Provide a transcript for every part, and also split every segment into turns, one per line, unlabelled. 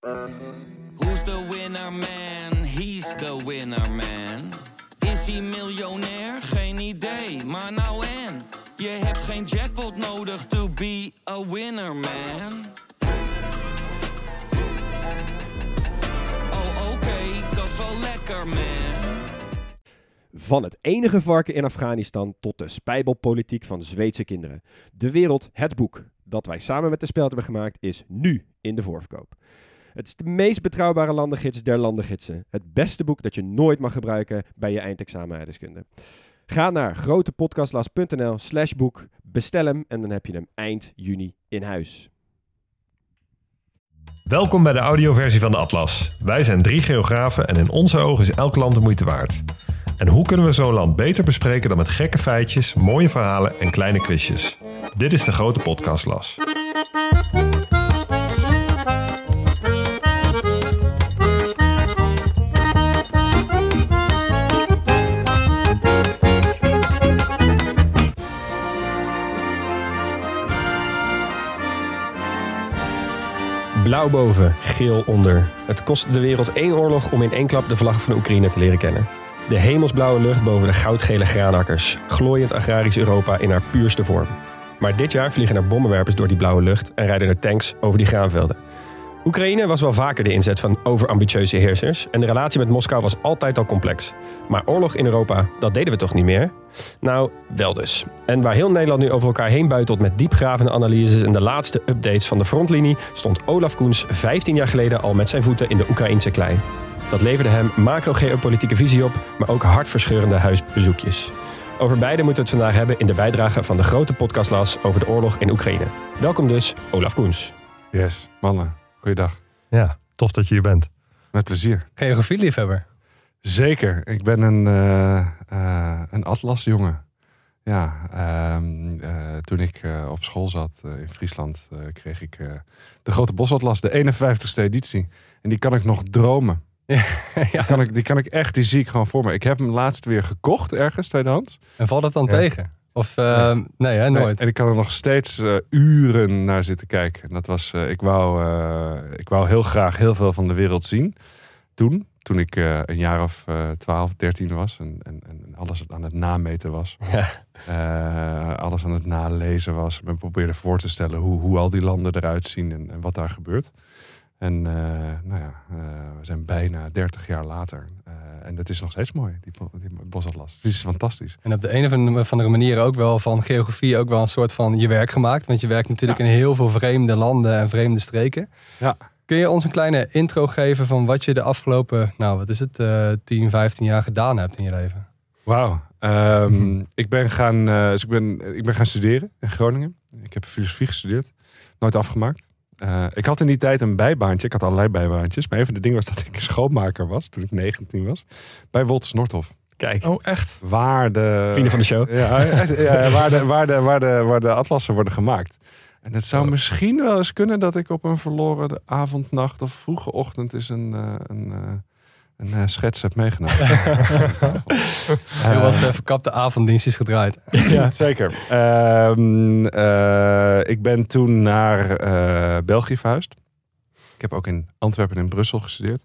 Who's the winner man? He's the winner man. Is hij miljonair? Geen idee, maar nou en. Je hebt geen jackpot nodig to be a winner man. Oh oké, dat is wel lekker man.
Van het enige varken in Afghanistan tot de spijbelpolitiek van Zweedse kinderen. De wereld, het boek dat wij samen met de Speld hebben gemaakt, is nu in de voorverkoop. Het is de meest betrouwbare landengids der landengidsen. Het beste boek dat je nooit mag gebruiken bij je eindexamen. Ga naar grotepodcastlas.nl slash boek, bestel hem en dan heb je hem eind juni in huis.
Welkom bij de audioversie van de Atlas. Wij zijn drie geografen en in onze ogen is elk land de moeite waard. En hoe kunnen we zo'n land beter bespreken dan met gekke feitjes, mooie verhalen en kleine quizjes? Dit is de grote podcastlas.
Blauw boven, geel onder. Het kost de wereld één oorlog om in één klap de vlag van Oekraïne te leren kennen. De hemelsblauwe lucht boven de goudgele graanakkers. Glooiend agrarisch Europa in haar puurste vorm. Maar dit jaar vliegen er bommenwerpers door die blauwe lucht en rijden er tanks over die graanvelden. Oekraïne was wel vaker de inzet van overambitieuze heersers en de relatie met Moskou was altijd al complex. Maar oorlog in Europa, dat deden we toch niet meer? Nou, wel dus. En waar heel Nederland nu over elkaar heen buitelt met diepgravende analyses en de laatste updates van de frontlinie, stond Olaf Koens 15 jaar geleden al met zijn voeten in de Oekraïnse klei. Dat leverde hem macro-geopolitieke visie op, maar ook hartverscheurende huisbezoekjes. Over beide moeten we het vandaag hebben in de bijdrage van de grote podcastlas over de oorlog in Oekraïne. Welkom dus, Olaf Koens.
Yes, mannen. Goeiedag.
Ja, tof dat je hier bent.
Met plezier.
Geografieliefhebber.
Zeker. Ik ben een, eh, eh, een atlasjongen. Ja, ehm, eh, toen ik op school zat in Friesland, kreeg ik de Grote Bosatlas, de 51ste editie. En die kan ik nog dromen.
Ja.
Die, kan ik, die kan ik echt, die zie ik gewoon voor me. Ik heb hem laatst weer gekocht ergens, tweedehands.
En valt dat dan
Ja.
tegen? Of eh, nee, hè, nooit.
Nee, en ik kan er nog steeds eh, uren naar zitten kijken. En dat was, eh, ik, wou, ik wou heel graag heel veel van de wereld zien. Toen, toen ik een jaar of eh 12, 13 was en, en, en alles aan het nameten was.
Ja.
Alles aan het nalezen was. Ik probeerde voor te stellen hoe, hoe al die landen eruit zien en, en wat daar gebeurt. En nou ja, we zijn bijna 30 jaar later. Eh, en dat is nog steeds mooi, die, die bosatlas. Het is fantastisch.
En op de een of andere manier ook wel van geografie ook wel een soort van je werk gemaakt. Want je werkt natuurlijk in heel veel vreemde landen en vreemde streken.
Ja.
Kun je ons een kleine intro geven van wat je de afgelopen, nou wat is het, eh 10, 15 jaar gedaan hebt in je leven?
Wauw. Ehm, ik, ben gaan, eh, dus ik, ben, ik ben gaan studeren in Groningen. Ik heb filosofie gestudeerd. Nooit afgemaakt. Eh, ik had in die tijd een bijbaantje. Ik had allerlei bijbaantjes. Maar een van de dingen was dat ik schoonmaker was toen ik 19 was. Bij Wolters Nordhof.
Kijk,
Oh, echt?
Waar de,
vrienden van de show.
ja, ja, waar, de, waar, de, waar, de, waar de atlassen worden gemaakt. En het zou misschien wel eens kunnen dat ik op een verloren avond, nacht of vroege ochtend is een, eh, een, eh, een eh, schets heb meegenomen.
Heel wat eh, verkapte avonddienstjes gedraaid.
ja, zeker. Ehm, eh, ik ben toen naar eh, België verhuisd. Ik heb ook in Antwerpen en in Brussel gestudeerd.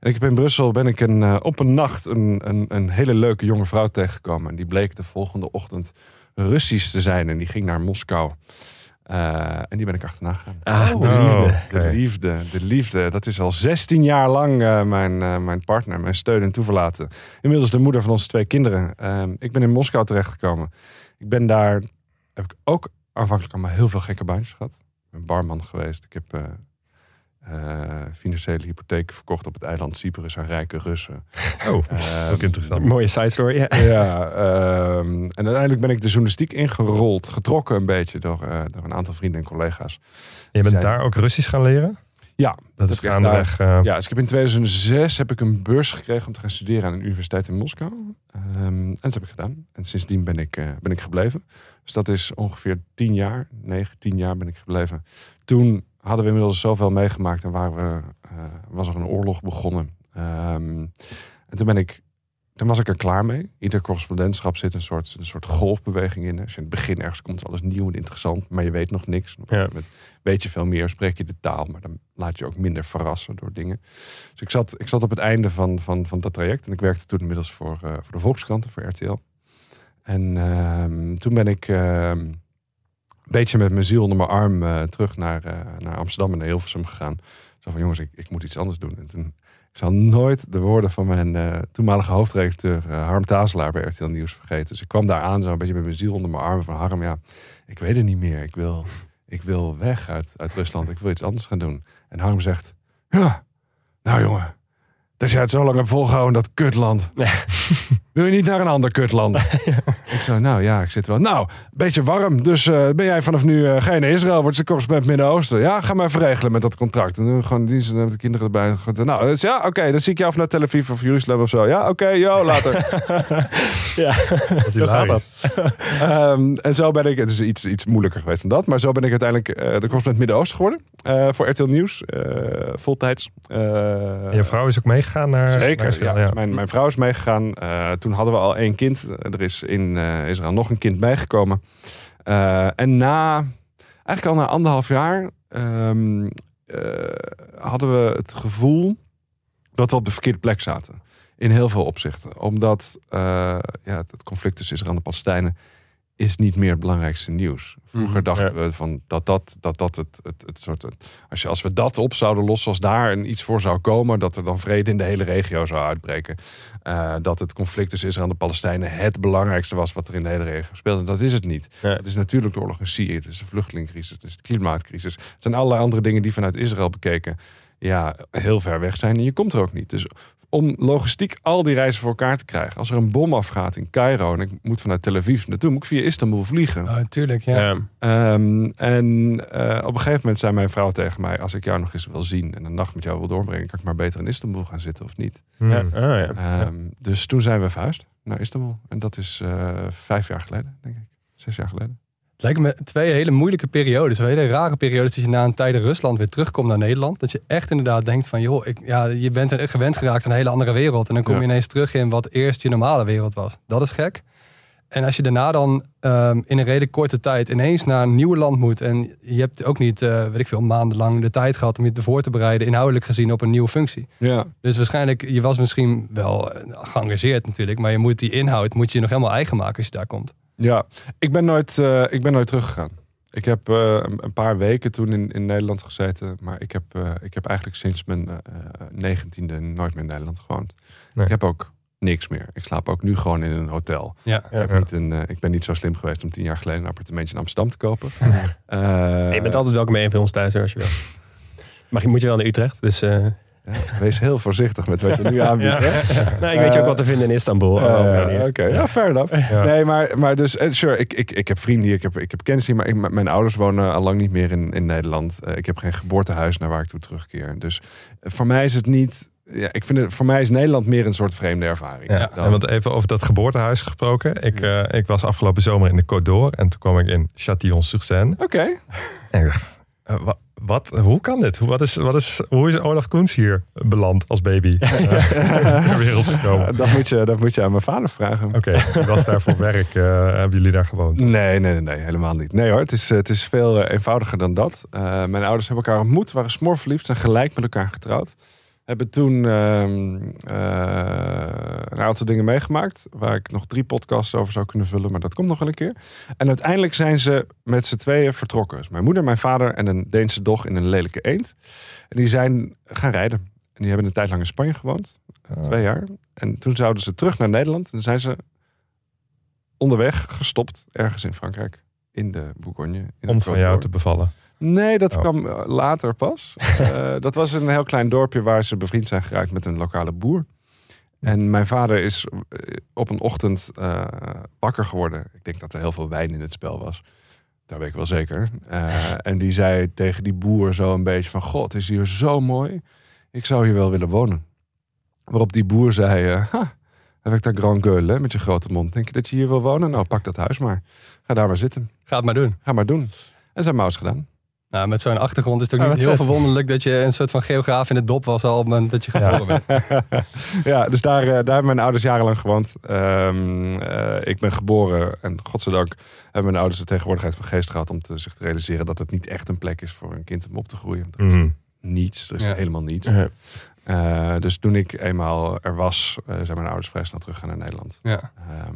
En ik heb in Brussel ben ik een, eh, op een nacht een, een, een hele leuke jonge vrouw tegengekomen. En die bleek de volgende ochtend Russisch te zijn. En die ging naar Moskou. Eh, en die ben ik achterna gegaan.
Ah, de
Oh.
liefde.
De liefde, de liefde. Dat is al 16 jaar lang eh, mijn, eh, mijn partner, mijn steun en toeverlaten. Inmiddels de moeder van onze twee kinderen. Ehm, ik ben in Moskou terechtgekomen. Ik ben daar, heb ik ook aanvankelijk allemaal heel veel gekke baantjes gehad. Ik ben barman geweest. Ik heb eh, financiële hypotheken verkocht op het eiland Cyprus aan rijke Russen.
Oh,
Ehm,
ook interessant.
Mooie side story. Ja.
ja, ehm, en uiteindelijk ben ik de journalistiek ingerold, getrokken een beetje door, eh, door een aantal vrienden en collega's.
Je bent
zijn-
daar ook Russisch gaan leren?
Ja,
Dat is gaandeweg... eh,
Ja, dus ik heb in 2006 heb ik een beurs gekregen om te gaan studeren aan een universiteit in Moskou. Ehm, en dat heb ik gedaan. En sindsdien ben ik, ben ik gebleven. Dus dat is ongeveer tien jaar, negen, tien jaar ben ik gebleven. Toen hadden we inmiddels zoveel meegemaakt en waren we, eh, was er een oorlog begonnen. Ehm, en toen ben ik toen was ik er klaar mee. Ieder correspondentschap zit een soort, een soort golfbeweging in. Als je in het begin ergens komt, is alles nieuw en interessant, maar je weet nog niks. Op weet je veel meer, spreek je de taal, maar dan laat je ook minder verrassen door dingen. Dus ik zat, ik zat op het einde van, van, van dat traject en ik werkte toen inmiddels voor, eh, voor de Volkskranten, voor RTL. En toen ben ik ehm, beetje met mijn ziel onder mijn arm eh, terug naar, eh, naar Amsterdam en naar Hilversum gegaan. Zo van jongens, ik, ik moet iets anders doen. En toen ik zal nooit de woorden van mijn eh, toenmalige hoofdredacteur Harm Tazelaar bij RTL Nieuws vergeten. Dus ik kwam daar aan, zo een beetje met mijn ziel onder mijn armen van Harm. Ja, ik weet het niet meer. Ik wil, ik wil weg uit, uit Rusland. Ik wil iets anders gaan doen. En Harm zegt, ja, nou jongen, dat jij het zo lang hebt volgehouden dat kutland. Wil je niet naar een ander kutland? ik zei, nou ja, ik zit wel. Nou, beetje warm. Dus eh, ben jij vanaf nu uh, geen Israël, wordt ze correspondent Midden-Oosten. Ja, ga maar even regelen met dat contract. En dan gewoon dienst met de kinderen erbij. Nou, dus ja, oké, dan zie ik jou af naar Tel Aviv of Jeruzalem of zo. Ja, oké, okay, yo, later.
ja, zo gaat dat.
um, en zo ben ik, het is iets, iets moeilijker geweest dan dat, maar zo ben ik uiteindelijk uh, de correspondent Midden-Oosten geworden. voor RTL Nieuws, voltijds.
je vrouw is ook meegegaan naar...
Zeker,
naar Israël,
ja, dus mijn, mijn vrouw is meegegaan. toen hadden we al één kind. Er is in uh, Israël nog een kind bijgekomen. Uh, en na, eigenlijk al na anderhalf jaar, um, uh, hadden we het gevoel dat we op de verkeerde plek zaten. In heel veel opzichten. Omdat ja, het conflict tussen Israël en de Palestijnen is niet meer het belangrijkste nieuws. Vroeger dachten ja. we van dat dat, dat, dat het, het, het soort. Als, je, als we dat op zouden lossen, als daar een iets voor zou komen, dat er dan vrede in de hele regio zou uitbreken. Uh, dat het conflict tussen Israël en de Palestijnen het belangrijkste was wat er in de hele regio speelde. Dat is het niet. Ja. Het is natuurlijk de oorlog in Syrië, het is de vluchtelingencrisis, het is de klimaatcrisis. Het zijn allerlei andere dingen die vanuit Israël bekeken ja, heel ver weg zijn. En je komt er ook niet. Dus om logistiek al die reizen voor elkaar te krijgen. Als er een bom afgaat in Cairo en ik moet vanuit Tel Aviv naartoe, moet ik via Istanbul vliegen.
Oh, natuurlijk, ja.
Um, en uh, op een gegeven moment zei mijn vrouw tegen mij: Als ik jou nog eens wil zien en een nacht met jou wil doorbrengen, kan ik maar beter in Istanbul gaan zitten of niet.
Ja. Oh, ja.
Um, dus toen zijn we verhuisd naar Istanbul. En dat is uh, vijf jaar geleden, denk ik. Zes jaar geleden.
Het lijkt me twee hele moeilijke periodes. Hele rare periodes als je na een tijd in Rusland weer terugkomt naar Nederland. Dat je echt inderdaad denkt van, joh, ik, ja, je bent gewend geraakt aan een hele andere wereld. En dan kom je
Ja.
ineens terug in wat eerst je normale wereld was. Dat is gek. En als je daarna dan ehm, in een redelijk korte tijd ineens naar een nieuw land moet. En je hebt ook niet, eh, weet ik veel, maandenlang de tijd gehad om je te voor te bereiden. Inhoudelijk gezien op een nieuwe functie.
Ja.
Dus waarschijnlijk, je was misschien wel eh, geëngageerd natuurlijk. Maar je moet die inhoud moet je nog helemaal eigen maken als je daar komt.
Ja, ik ben nooit, uh, ik ben nooit teruggegaan. Ik heb uh, een, een, paar weken toen in, in Nederland gezeten. Maar ik heb, uh, ik heb eigenlijk sinds mijn negentiende nooit meer in Nederland gewoond. Nee. Ik heb ook niks meer. Ik slaap ook nu gewoon in een hotel.
Ja,
ik, heb niet een, ik ben niet zo slim geweest om tien jaar geleden een appartementje in Amsterdam te kopen.
nee, je bent altijd welkom bij een van ons thuis als je wil. Maar je moet je wel naar Utrecht, dus...
wees heel voorzichtig met wat je nu aanbiedt.
ja. nou, ik weet je ook wat te vinden in Istanbul.
Uh, Oké, okay. ja, fair enough. Ja. Nee, maar, maar dus, sure, ik, ik, ik heb vrienden hier, ik heb, ik heb kennis hier, maar ik, mijn ouders wonen al lang niet meer in, in Nederland. Uh, ik heb geen geboortehuis naar waar ik toe terugkeer. Dus uh, voor mij is het niet. Ja, ik vind het, voor mij is Nederland meer een soort vreemde ervaring.
Ja, en want even over dat geboortehuis gesproken. Ik, ja. ik was afgelopen zomer in de Côte d'Or en toen kwam ik in Châtillon-sur-Seine.
Oké. Okay.
En ik dacht, wat, wat, hoe kan dit? Wat is, wat is, hoe is Olaf Koens hier beland als baby ter wereld gekomen?
Dat moet je, dat moet je aan mijn vader vragen.
Oké, okay, was daar voor werk? Uh, hebben jullie daar gewoond?
Nee, nee, nee, nee, helemaal niet. Nee hoor, het is, het is veel eenvoudiger dan dat. Uh, mijn ouders hebben elkaar ontmoet, waren smoorverliefd, zijn gelijk met elkaar getrouwd. Hebben toen uh, een aantal dingen meegemaakt. Waar ik nog drie podcasts over zou kunnen vullen. Maar dat komt nog wel een keer. En uiteindelijk zijn ze met z'n tweeën vertrokken. Dus mijn moeder, mijn vader en een Deense doch in een lelijke eend. En die zijn gaan rijden. En die hebben een tijd lang in Spanje gewoond. Oh. Twee jaar. En toen zouden ze terug naar Nederland. En zijn ze onderweg gestopt. Ergens in Frankrijk. In de Bourgogne. In
Om van jou te bevallen.
Nee, dat oh. kwam later pas. uh, dat was een heel klein dorpje waar ze bevriend zijn geraakt met een lokale boer. En mijn vader is op een ochtend uh, wakker geworden. Ik denk dat er heel veel wijn in het spel was. Daar weet ik wel zeker. Uh, en die zei tegen die boer zo een beetje van... God, is hier zo mooi. Ik zou hier wel willen wonen. Waarop die boer zei... Uh, ha, avec ta grand gueule, met je grote mond. Denk je dat je hier wil wonen? Nou, pak dat huis maar. Ga daar maar zitten.
Ga het maar doen.
Ga maar doen. En ze hebben mouse gedaan.
Nou, met zo'n achtergrond is het ook
Ja,
niet heel verwonderlijk dat je een soort van geograaf in het dop was al op het moment dat je geboren bent.
ja, dus daar, eh, daar hebben mijn ouders jarenlang gewoond. Ehm, eh, ik ben geboren en godzijdank hebben mijn ouders de tegenwoordigheid van geest gehad om te, zich te realiseren dat het niet echt een plek is voor een kind om op te groeien. Er is
Mhm.
niets, er is
Ja.
helemaal niets.
Ja.
Eh, dus toen ik eenmaal er was, zijn mijn ouders vrij snel teruggegaan naar Nederland.
Ja.
Ehm,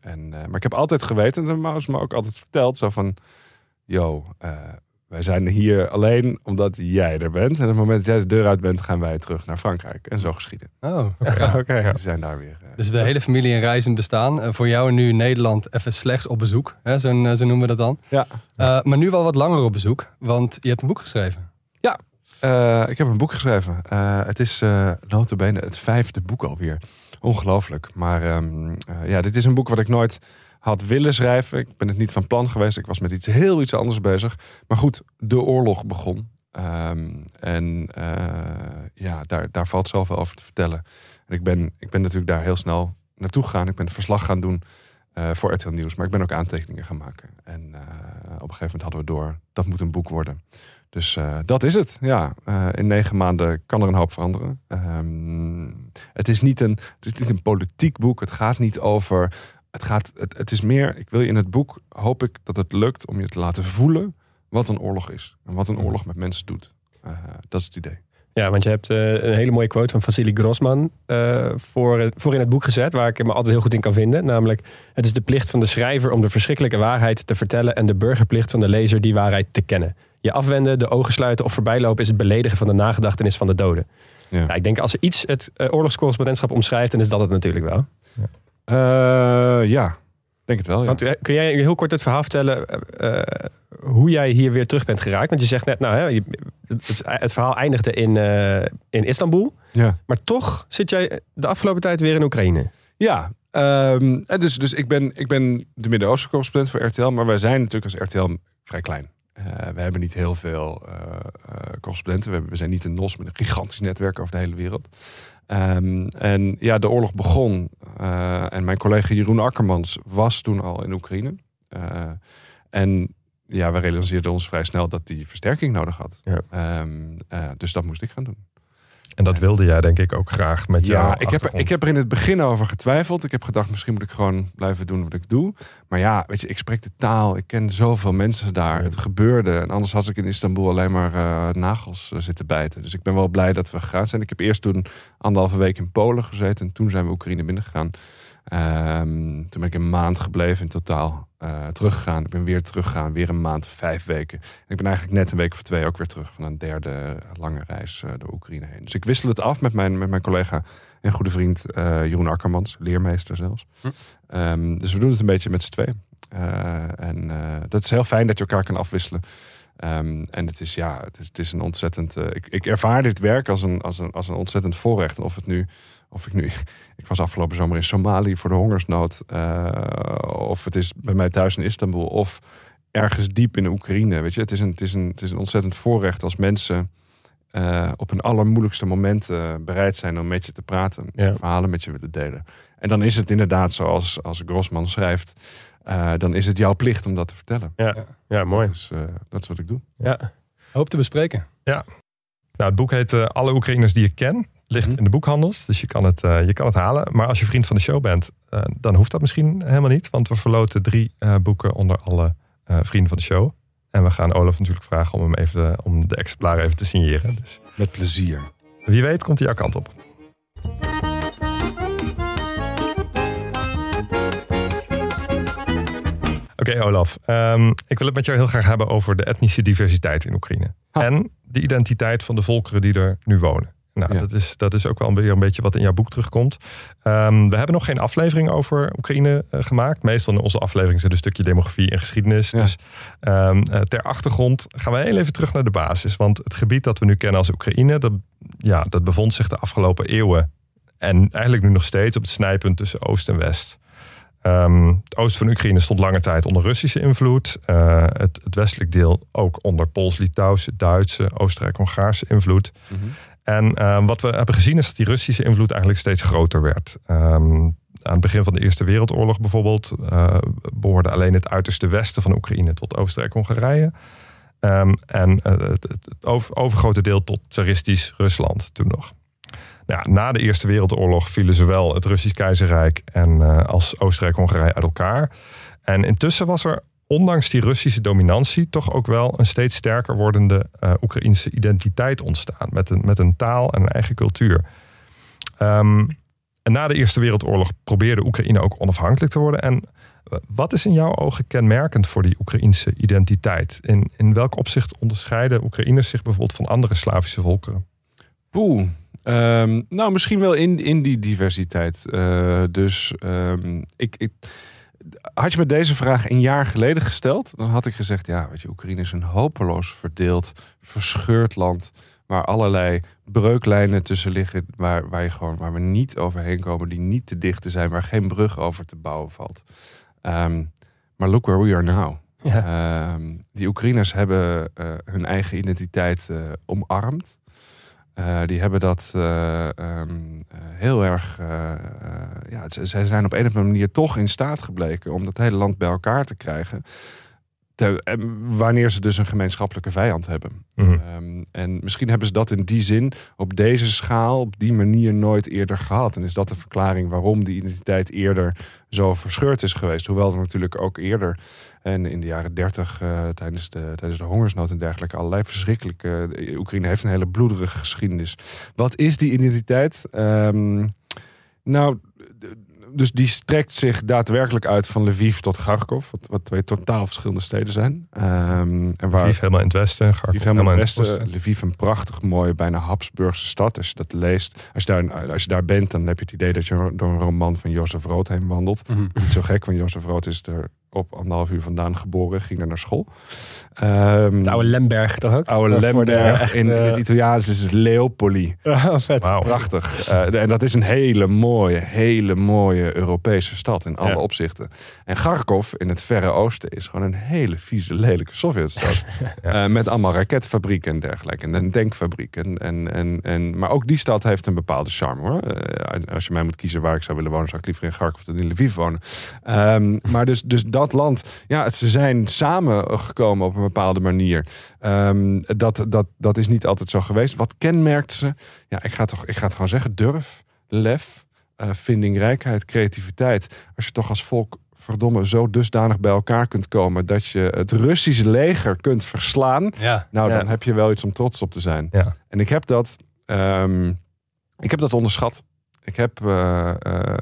en, eh, maar ik heb altijd geweten, en dat hebben mijn ouders me ook altijd verteld, zo van, yo, eh, wij zijn hier alleen omdat jij er bent. En op het moment dat jij de deur uit bent, gaan wij terug naar Frankrijk. En zo geschieden.
Oh,
Ja, Oké, ja.
Ze zijn daar weer.
Dus de hele familie in reizend bestaan. Eh, voor jou nu Nederland even slechts op bezoek. Hè? Zo, eh, zo noemen we dat dan.
Ja.
Eh, maar nu wel wat langer op bezoek. Want je hebt een boek geschreven.
Eh, ik heb een boek geschreven. Eh, het is uh, notabene het vijfde boek alweer. Ongelooflijk. Maar ehm, eh, ja, dit is een boek wat ik nooit had willen schrijven. Ik ben het niet van plan geweest. Ik was met iets heel iets anders bezig. Maar goed, de oorlog begon. Ehm, en eh, ja, daar, daar valt zoveel over te vertellen. En ik ben, ik ben natuurlijk daar heel snel naartoe gegaan. Ik ben het verslag gaan doen eh, voor RTL Nieuws. Maar ik ben ook aantekeningen gaan maken. En eh, op een gegeven moment hadden we door, dat moet een boek worden. Dus dat is het. Ja, in negen maanden kan er een hoop veranderen. Um, het, is niet een, het is niet een politiek boek. Het gaat niet over. Het, gaat, het, het is meer. Ik wil je in het boek. Hoop ik dat het lukt om je te laten voelen. wat een oorlog is. En wat een oorlog met mensen doet. Uh, dat is het idee.
Ja, want je hebt uh, een hele mooie quote van Vasily Grossman uh, voor, voor in het boek gezet, waar ik me altijd heel goed in kan vinden. Namelijk, het is de plicht van de schrijver om de verschrikkelijke waarheid te vertellen en de burgerplicht van de lezer die waarheid te kennen. Je afwenden, de ogen sluiten of voorbijlopen is het beledigen van de nagedachtenis van de doden. Ja. Ja, ik denk als er iets het uh, oorlogscorrespondentschap omschrijft, dan is dat het natuurlijk wel.
Ja, ja. denk het wel. Ja.
Want, uh, kun jij heel kort het verhaal vertellen uh, hoe jij hier weer terug bent geraakt? Want je zegt net, nou, hè, het, verhaal eindigde in, in Istanbul.
Ja.
Maar toch zit jij de afgelopen tijd weer in Oekraïne.
Ja, um, dus, dus ik, ben, ik ben de Midden-Oosten correspondent voor RTL. Maar wij zijn natuurlijk als RTL vrij klein. Uh, we hebben niet heel veel uh, uh, correspondenten. We, hebben, we, zijn niet een NOS met een gigantisch netwerk over de hele wereld. Um, en ja, de oorlog begon. Uh, en mijn collega Jeroen Akkermans was toen al in Oekraïne. en ja, we realiseerden ons vrij snel dat die versterking nodig had.
Ja.
Um, dus dat moest ik gaan doen.
En dat wilde jij denk ik ook graag met jou.
Ja, ik heb, er, ik heb er in het begin over getwijfeld. Ik heb gedacht, misschien moet ik gewoon blijven doen wat ik doe. Maar ja, weet je, ik spreek de taal. Ik ken zoveel mensen daar. Ja. Het gebeurde. En anders had ik in Istanbul alleen maar uh, nagels uh, zitten bijten. Dus ik ben wel blij dat we gegaan zijn. Ik heb eerst toen anderhalve week in Polen gezeten. En toen zijn we Oekraïne binnengegaan. Um, toen ben ik een maand gebleven in totaal. Uh, teruggegaan. Ik ben weer teruggegaan. Weer een maand, vijf weken. En ik ben eigenlijk net een week of twee ook weer terug van een derde lange reis uh, door Oekraïne heen. Dus ik wissel het af met mijn, met mijn collega en goede vriend uh, Jeroen Akkermans, leermeester zelfs. Hm. Um, dus we doen het een beetje met z'n tweeën. en dat is heel fijn dat je elkaar kan afwisselen. Um, en het is, ja, het is, het is een ontzettend. ik, ik ervaar dit werk als een, als, een, als een ontzettend voorrecht. Of het nu of ik nu, ik was afgelopen zomer in Somalië voor de hongersnood, uh, of het is bij mij thuis in Istanbul, of ergens diep in de Oekraïne. Weet je, het is een, het is een, het is een ontzettend voorrecht als mensen uh, op hun allermoeilijkste momenten bereid zijn om met je te praten,
ja.
verhalen met je willen delen. En dan is het inderdaad zoals als Grossman schrijft, uh, dan is het jouw plicht om dat te vertellen.
Ja, ja mooi.
Dat is, dat is wat ik doe.
Ja.
Hoop te bespreken.
Ja. Nou, het boek heet uh, Alle Oekraïners die ik ken ligt
Mhm.
in de boekhandels, dus je kan het, uh, je kan het halen. Maar als je vriend van de show bent, uh, dan hoeft dat misschien helemaal niet. Want we verloten drie uh, boeken onder alle vrienden van de show. En we gaan Olaf natuurlijk vragen om, hem even de, om de exemplaren even te signeren. Dus
Met plezier.
wie weet komt hij jouw kant op. Oké okay, Olaf, um, ik wil het met jou heel graag hebben over de etnische diversiteit in Oekraïne.
Ha.
En de identiteit van de volkeren die er nu wonen. Nou,
Ja.
dat, is, dat is ook wel weer een beetje wat in jouw boek terugkomt. Ehm, we hebben nog geen aflevering over Oekraïne eh, gemaakt. Meestal in onze aflevering zit een stukje demografie en geschiedenis.
Ja.
Dus ehm, eh, ter achtergrond gaan we heel even terug naar de basis. Want het gebied dat we nu kennen als Oekraïne, dat, ja, dat bevond zich de afgelopen eeuwen. En eigenlijk nu nog steeds op het snijpunt tussen Oost en West. Ehm, het oosten van Oekraïne stond lange tijd onder Russische invloed. Eh, het, het westelijk deel ook onder Pools-Litouwse, Duitse, Oostenrijk-Hongaarse invloed.
Mhm.
En eh, wat we hebben gezien is dat die Russische invloed eigenlijk steeds groter werd. Ehm, aan het begin van de Eerste Wereldoorlog bijvoorbeeld eh, behoorde alleen het uiterste westen van Oekraïne tot Oostenrijk-Hongarije. Ehm, en eh, het, het over- overgrote deel tot tsaristisch Rusland toen nog. Nou, na de Eerste Wereldoorlog vielen zowel het Russisch keizerrijk en eh, als Oostenrijk-Hongarije uit elkaar. En intussen was er, ondanks die Russische dominantie, toch ook wel een steeds sterker wordende eh Oekraïnse identiteit ontstaan. Met een, met een taal en een eigen cultuur. Ehm, en na de Eerste Wereldoorlog probeerde Oekraïne ook onafhankelijk te worden. En eh, wat is in jouw ogen kenmerkend voor die Oekraïnse identiteit? In, in welk opzicht onderscheiden Oekraïners zich bijvoorbeeld van andere Slavische volkeren?
Poeh. Ehm, nou, misschien wel in, in die diversiteit. Eh, dus ehm, ik, ik, had je me deze vraag een jaar geleden gesteld, dan had ik gezegd: ja, weet je, Oekraïne is een hopeloos verdeeld, verscheurd land. Waar allerlei breuklijnen tussen liggen, waar, waar, je gewoon, waar we niet overheen komen, die niet te dicht te zijn, waar geen brug over te bouwen valt. Ehm, maar look where we are now.
Ja.
Die Oekraïners hebben eh, hun eigen identiteit eh, omarmd. Eh, die hebben dat eh, ehm, eh, heel erg. ja, zij zijn op een of andere manier toch in staat gebleken om dat hele land bij elkaar te krijgen. Te- en wanneer ze dus een gemeenschappelijke vijand hebben.
Mhm.
Ehm, en misschien hebben ze dat in die zin op deze schaal, op die manier nooit eerder gehad. En is dat de verklaring waarom die identiteit eerder zo verscheurd is geweest. Hoewel er natuurlijk ook eerder en in de jaren dertig tijdens, de, tijdens de hongersnood en dergelijke allerlei verschrikkelijke. de Oekraïne heeft een hele bloederige geschiedenis. Wat is die identiteit? Ehm, nou, dus die strekt zich daadwerkelijk uit van Lviv tot Kharkov, wat, wat twee totaal verschillende steden zijn. Ehm, en waar
Lviv helemaal in het westen, Kharkov
Lviv helemaal in het westen. Lviv een prachtig mooie, bijna Habsburgse stad. Als je dat leest, als je daar, als je daar bent, dan heb je het idee dat je door een roman van Jozef Rood heen wandelt.
Mhm.
Niet zo gek, want Jozef Rood is er op anderhalf uur vandaan geboren, ging daar naar school. Ehm,
Het oude Lemberg toch ook?
oude Lemberg.
echt,
in, in
eh,
het Italiaans is het Leopoli.
Vet.
Wauw.
Prachtig. Eh, en dat is een hele mooie, hele mooie Europese stad in alle
Ja.
opzichten. En Kharkov in het Verre Oosten is gewoon een hele vieze, lelijke Sovjetstad.
Ja.
Eh, met allemaal raketfabrieken en dergelijke. En een tankfabriek. En, en, en, en, maar ook die stad heeft een bepaalde charme hoor. Eh, als je mij moet kiezen waar ik zou willen wonen, zou ik liever in Kharkov dan in Lviv wonen. Ehm, maar dus, dus dat land, ja, het- ze zijn samengekomen op een bepaalde manier. Ehm, dat, dat, dat is niet altijd zo geweest. Wat kenmerkt ze? Ja, ik ga, toch, ik ga het gewoon zeggen. Durf, lef, eh, vindingrijkheid, creativiteit. Als je toch als volk verdomme zo dusdanig bij elkaar kunt komen... dat je het Russische leger kunt verslaan...
Ja.
nou,
Ja.
dan heb je wel iets om trots op te zijn.
Ja.
En ik heb dat, ehm, ik heb dat onderschat. Ik heb eh, eh,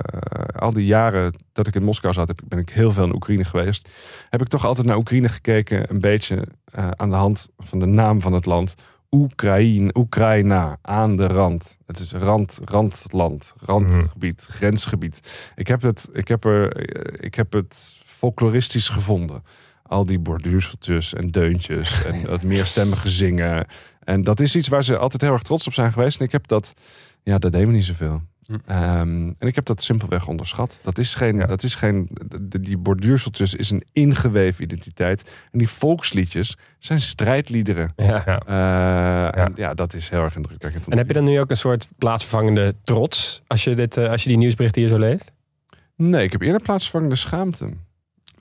al die jaren dat ik in Moskou zat, heb, ben ik heel veel in Oekraïne geweest. Heb ik toch altijd naar Oekraïne gekeken, een beetje eh, aan de hand van de naam van het land. Oekraïne, Oekraïna, aan de rand. Het is rand, randland, randgebied, grensgebied. Ik heb het, ik heb er, ik heb het folkloristisch gevonden. Al die borduurseltjes en deuntjes en het meerstemmige zingen. En dat is iets waar ze altijd heel erg trots op zijn geweest. En ik heb dat, ja, dat deed me niet zoveel.
Hm.
Ehm, en ik heb dat simpelweg onderschat. Dat is geen,
Ja.
dat is geen, de- die borduurseltjes is een ingeweven identiteit. En die volksliedjes zijn strijdliederen.
Ja.
Ja.
Eh, En ja, dat is heel erg indrukwekkend.
En heb je dan nu ook een soort plaatsvervangende trots als je, dit, eh, als je die nieuwsberichten hier zo leest?
Nee, ik heb eerder plaatsvervangende schaamte.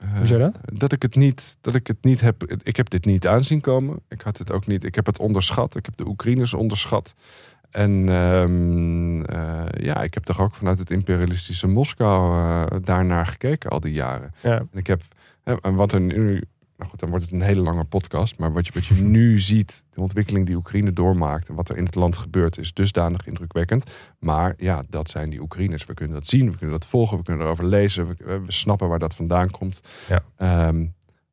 Eh,
Hoezo dat?
Dat ik het niet, dat ik het niet heb. Ik heb dit niet aanzien komen. Ik had het ook niet. Ik heb het onderschat. Ik heb de Oekraïners onderschat. En ehm, eh, ja, ik heb toch ook vanuit het imperialistische Moskou eh, daarnaar gekeken al die jaren.
Ja.
En ik heb, en wat er nu, nou goed, dan wordt het een hele lange podcast, maar wat je, wat je nu ziet, de ontwikkeling die Oekraïne doormaakt en wat er in het land gebeurt, is dusdanig indrukwekkend. Maar ja, dat zijn die Oekraïners. We kunnen dat zien, we kunnen dat volgen, we kunnen erover lezen, we, we snappen waar dat vandaan komt.
Ja.
Ehm,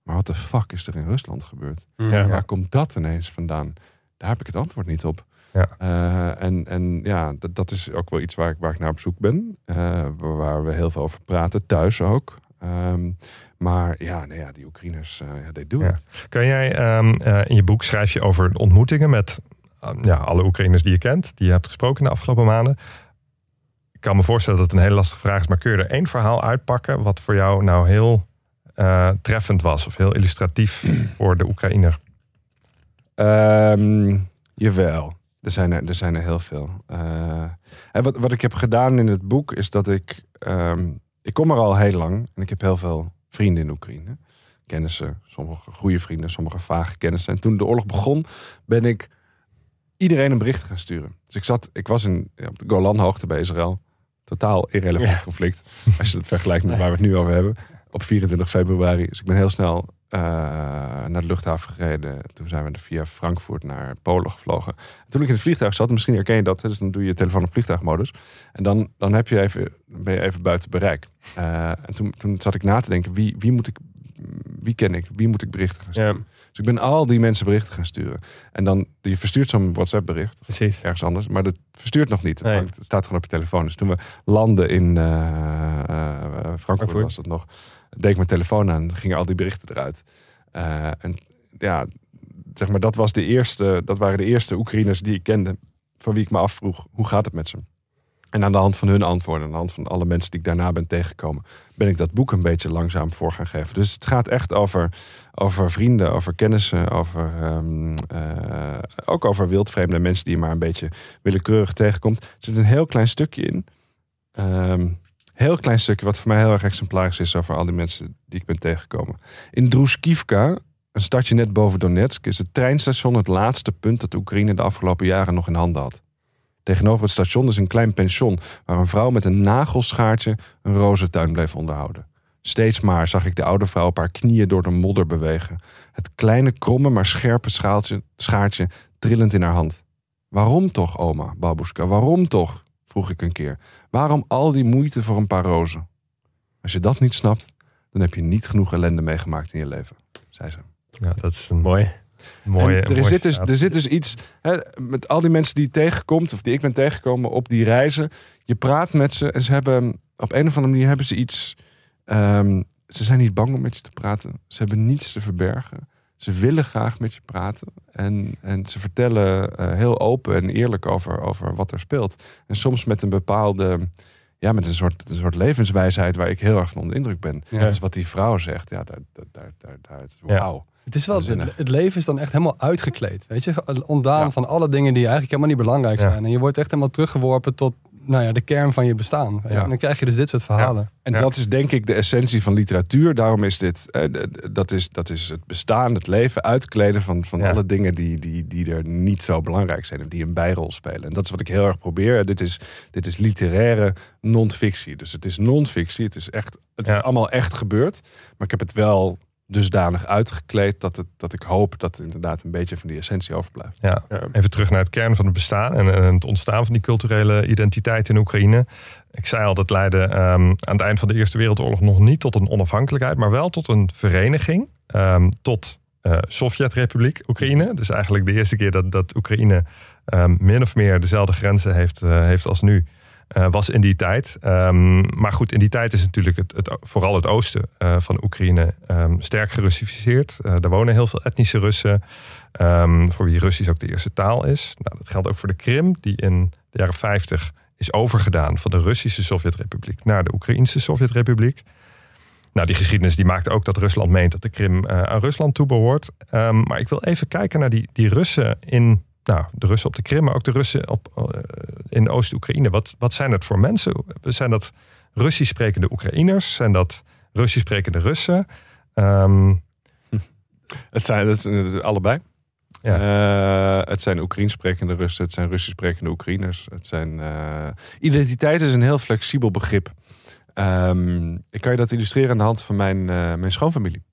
maar wat de fuck is er in Rusland gebeurd?
Ja.
Waar komt dat ineens vandaan? Daar heb ik het antwoord niet op.
Ja.
Eh, en, en ja, dat, dat is ook wel iets waar ik, waar ik naar op zoek ben. Eh, waar- we heel veel over praten, thuis ook. Ehm, maar ja, nee, ja, die Oekraïners, eh ja, they do
Ja.
it.
Kun jij ehm, eh, in je boek schrijf je over ontmoetingen met ehm, ja, alle Oekraïners die je kent, die je hebt gesproken de afgelopen maanden. Ik kan me voorstellen dat het een hele lastige vraag is, maar kun je er één verhaal uitpakken wat voor jou nou heel treffend was of heel illustratief voor de Oekraïner?
Ehm, jawel, er zijn er, er zijn er heel veel. Eh, en wat, wat ik heb gedaan in het boek is dat ik... ehm, ik kom er al heel lang en ik heb heel veel vrienden in Oekraïne. kennissen, sommige goede vrienden, sommige vage kennissen. En toen de oorlog begon, ben ik iedereen een bericht gaan sturen. Dus ik zat, ik was in, ja, op de Golanhoogte bij Israël. Totaal irrelevant
Ja.
conflict. Als je het vergelijkt met waar we het nu over hebben. Op 24 februari. Dus ik ben heel snel eh, naar de luchthaven gereden. Toen zijn we via Frankfurt naar Polen gevlogen. Toen ik in het vliegtuig zat, en misschien herken je dat. Dus dan doe je je telefoon op vliegtuigmodus. En dan, dan heb je even, ben je even buiten bereik. Eh, en toen, toen zat ik na te denken, wie, wie moet ik, wie ken ik? Wie moet ik berichten?
Ja.
Dus ik ben al die mensen berichten gaan sturen. En dan, je verstuurt zo'n WhatsApp bericht
Precies.
ergens anders. Maar dat verstuurt nog niet. Het,
Nee.
hangt- het staat gewoon op je telefoon. Dus toen we landen in eh, Frankfurt, was het nog, deed ik mijn telefoon aan. en gingen al die berichten eruit. Eh, en ja, zeg maar, dat, was de eerste, dat waren de eerste Oekraïners die ik kende. Van wie ik me afvroeg, hoe gaat het met ze? En aan de hand van hun antwoorden, aan de hand van alle mensen die ik daarna ben tegengekomen, ben ik dat boek een beetje langzaam voor gaan geven. Dus het gaat echt over, over vrienden, over kennissen, over, ehm, eh, ook over wildvreemde mensen die je maar een beetje willekeurig tegenkomt. Er zit een heel klein stukje in. Ehm, heel klein stukje, wat voor mij heel erg exemplarisch is over al die mensen die ik ben tegengekomen. In Druskivka, een stadje net boven Donetsk, is het treinstation het laatste punt dat Oekraïne de afgelopen jaren nog in handen had. Tegenover het station is een klein pension waar een vrouw met een nagelschaartje een rozentuin bleef onderhouden. Steeds maar zag ik de oude vrouw op haar knieën door de modder bewegen. Het kleine, kromme, maar scherpe schaaltje, schaartje trillend in haar hand. Waarom toch, oma, babushka? Waarom toch? vroeg ik een keer. Waarom al die moeite voor een paar rozen? Als je dat niet snapt, dan heb je niet genoeg ellende meegemaakt in je leven, zei ze.
Ja, dat is een
Mooi.
Mooie.
Er,
mooie
zit dus, er zit dus iets, hè, met al die mensen die je tegenkomt, of die ik ben tegengekomen op die reizen. Je praat met ze en ze hebben, op een of andere manier hebben ze iets. ehm, ze zijn niet bang om met je te praten. Ze hebben niets te verbergen. Ze willen graag met je praten. En, en ze vertellen eh, heel open en eerlijk over, over wat er speelt. En soms met een bepaalde, ja, met een soort, een soort levenswijsheid waar ik heel erg van onder de indruk ben.
Ja.
Dus wat die vrouw zegt, ja, daar, daar, daar, daar, wauw.
Het is wel, het, het leven is dan echt helemaal uitgekleed. Weet je, ontdaan
Ja.
van alle dingen die eigenlijk helemaal niet belangrijk
Ja.
zijn. En je wordt echt helemaal teruggeworpen tot nou ja, de kern van je bestaan.
Ja.
En dan krijg je dus dit soort verhalen.
En
Ja.
dat is denk ik de essentie van literatuur. Daarom is dit, eh, dat, is, dat is het bestaan, het leven, uitkleden van, van
Ja.
alle dingen die, die, die er niet zo belangrijk zijn. Of die een bijrol spelen. En dat is wat ik heel erg probeer. Dit is, dit is literaire non-fictie. Dus het is non-fictie. Het is echt, het
Ja.
is allemaal echt gebeurd. Maar ik heb het wel dusdanig uitgekleed dat, het, dat ik hoop dat er inderdaad een beetje van die essentie overblijft.
Ja,
Ja.
even terug naar het kern van het bestaan en, en het ontstaan van die culturele identiteit in Oekraïne. Ik zei al, dat leidde ehm, aan het eind van de Eerste Wereldoorlog nog niet tot een onafhankelijkheid, maar wel tot een vereniging, ehm, tot eh Sovjet-Republiek Oekraïne. Dus eigenlijk de eerste keer dat, dat Oekraïne ehm, min of meer dezelfde grenzen heeft, eh, heeft als nu. Eh, was in die tijd. Ehm, maar goed, in die tijd is natuurlijk het, het, vooral het oosten eh, van Oekraïne ehm, sterk gerussificeerd. Eh daar wonen heel veel etnische Russen. Ehm, voor wie Russisch ook de eerste taal is. Nou, dat geldt ook voor de Krim, die in de jaren 50 is overgedaan van de Russische Sovjetrepubliek naar de Oekraïnse Sovjetrepubliek. Nou, die geschiedenis die maakt ook dat Rusland meent dat de Krim aan Rusland toebehoort. Maar ik wil even kijken naar die, die Russen in, nou, de Russen op de Krim, maar ook de Russen op, eh, in Oost-Oekraïne. Wat, wat zijn dat voor mensen? Zijn dat Russisch sprekende Oekraïners? Zijn dat Russisch sprekende Russen? Ehm,
Het zijn het zijn allebei.
Ja.
Eh, het zijn Oekraïens sprekende Russen, het zijn Russisch sprekende Oekraïners. Het zijn, eh, Identiteit is een heel flexibel begrip. Ehm, ik kan je dat illustreren aan de hand van mijn, eh, mijn schoonfamilie.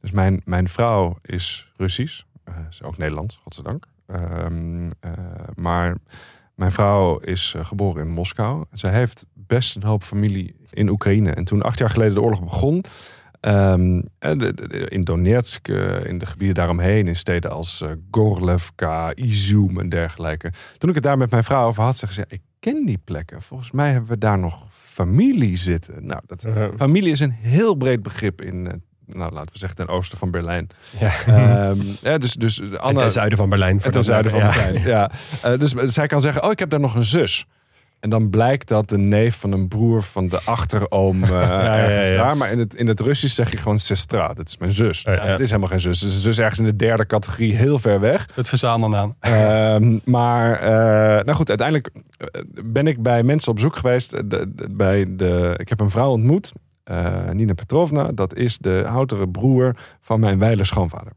Dus mijn, mijn vrouw is Russisch, eh, is ook Nederlands, godzijdank. Ehm, eh, maar mijn vrouw is eh, geboren in Moskou. Zij heeft best een hoop familie in Oekraïne. En toen acht jaar geleden de oorlog begon, Ehm, de- in Donetsk, eh, in de gebieden daaromheen, in steden als eh, Gorlevka, Izum en dergelijke. Toen ik het daar met mijn vrouw over had, zei ze: Ik ken die plekken. Volgens mij hebben we daar nog familie zitten. Nou, dat, familie is een heel breed begrip in, eh, nou, laten we zeggen, ten oosten van Berlijn.
Ja.
Ehm, ja, dus, dus Anna,
ten zuiden van Berlijn.
ten zuiden van
ja.
Berlijn. Ja. Eh, dus zij kan zeggen, oh, ik heb daar nog een zus. En dan blijkt dat de neef van een broer van de achteroom eh ergens
ja, ja.
daar. Maar in het, in het Russisch zeg je gewoon sestra. Dat is mijn zus. Het is helemaal geen zus. Het is een zus ergens in de derde categorie, heel ver weg.
Het verzamelnaam.
Ehm, maar, eh, nou goed, uiteindelijk eh, ben ik bij mensen op zoek geweest. eh, de- de- bij de, ik heb een vrouw ontmoet. Eh, Nina Petrovna. Dat is de oudere broer van mijn wijle schoonvader.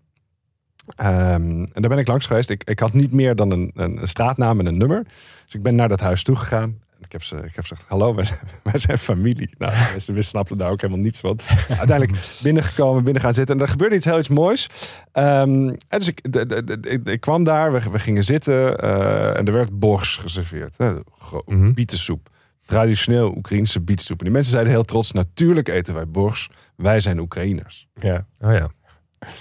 Ehm, en daar ben ik langs geweest. Ik, ik had niet meer dan een, een, een straatnaam en een nummer. Dus ik ben naar dat huis toegegaan. Ik heb, ze, ik heb gezegd, hallo, wij zijn, wij zijn familie. Nou, ze snapten daar ook helemaal niets van. Uiteindelijk binnengekomen, binnen gaan zitten. En er gebeurde iets heel iets moois. Ehm, en dus ik, de, de- de- ik, kwam daar, we, we gingen zitten. eh, en er werd borsch geserveerd. Hè,
Mhm.
bietensoep. Traditioneel Oekraïnse bietensoep. En die mensen zeiden heel trots, natuurlijk eten wij borsch. Wij zijn Oekraïners.
Ja.
Oh ja.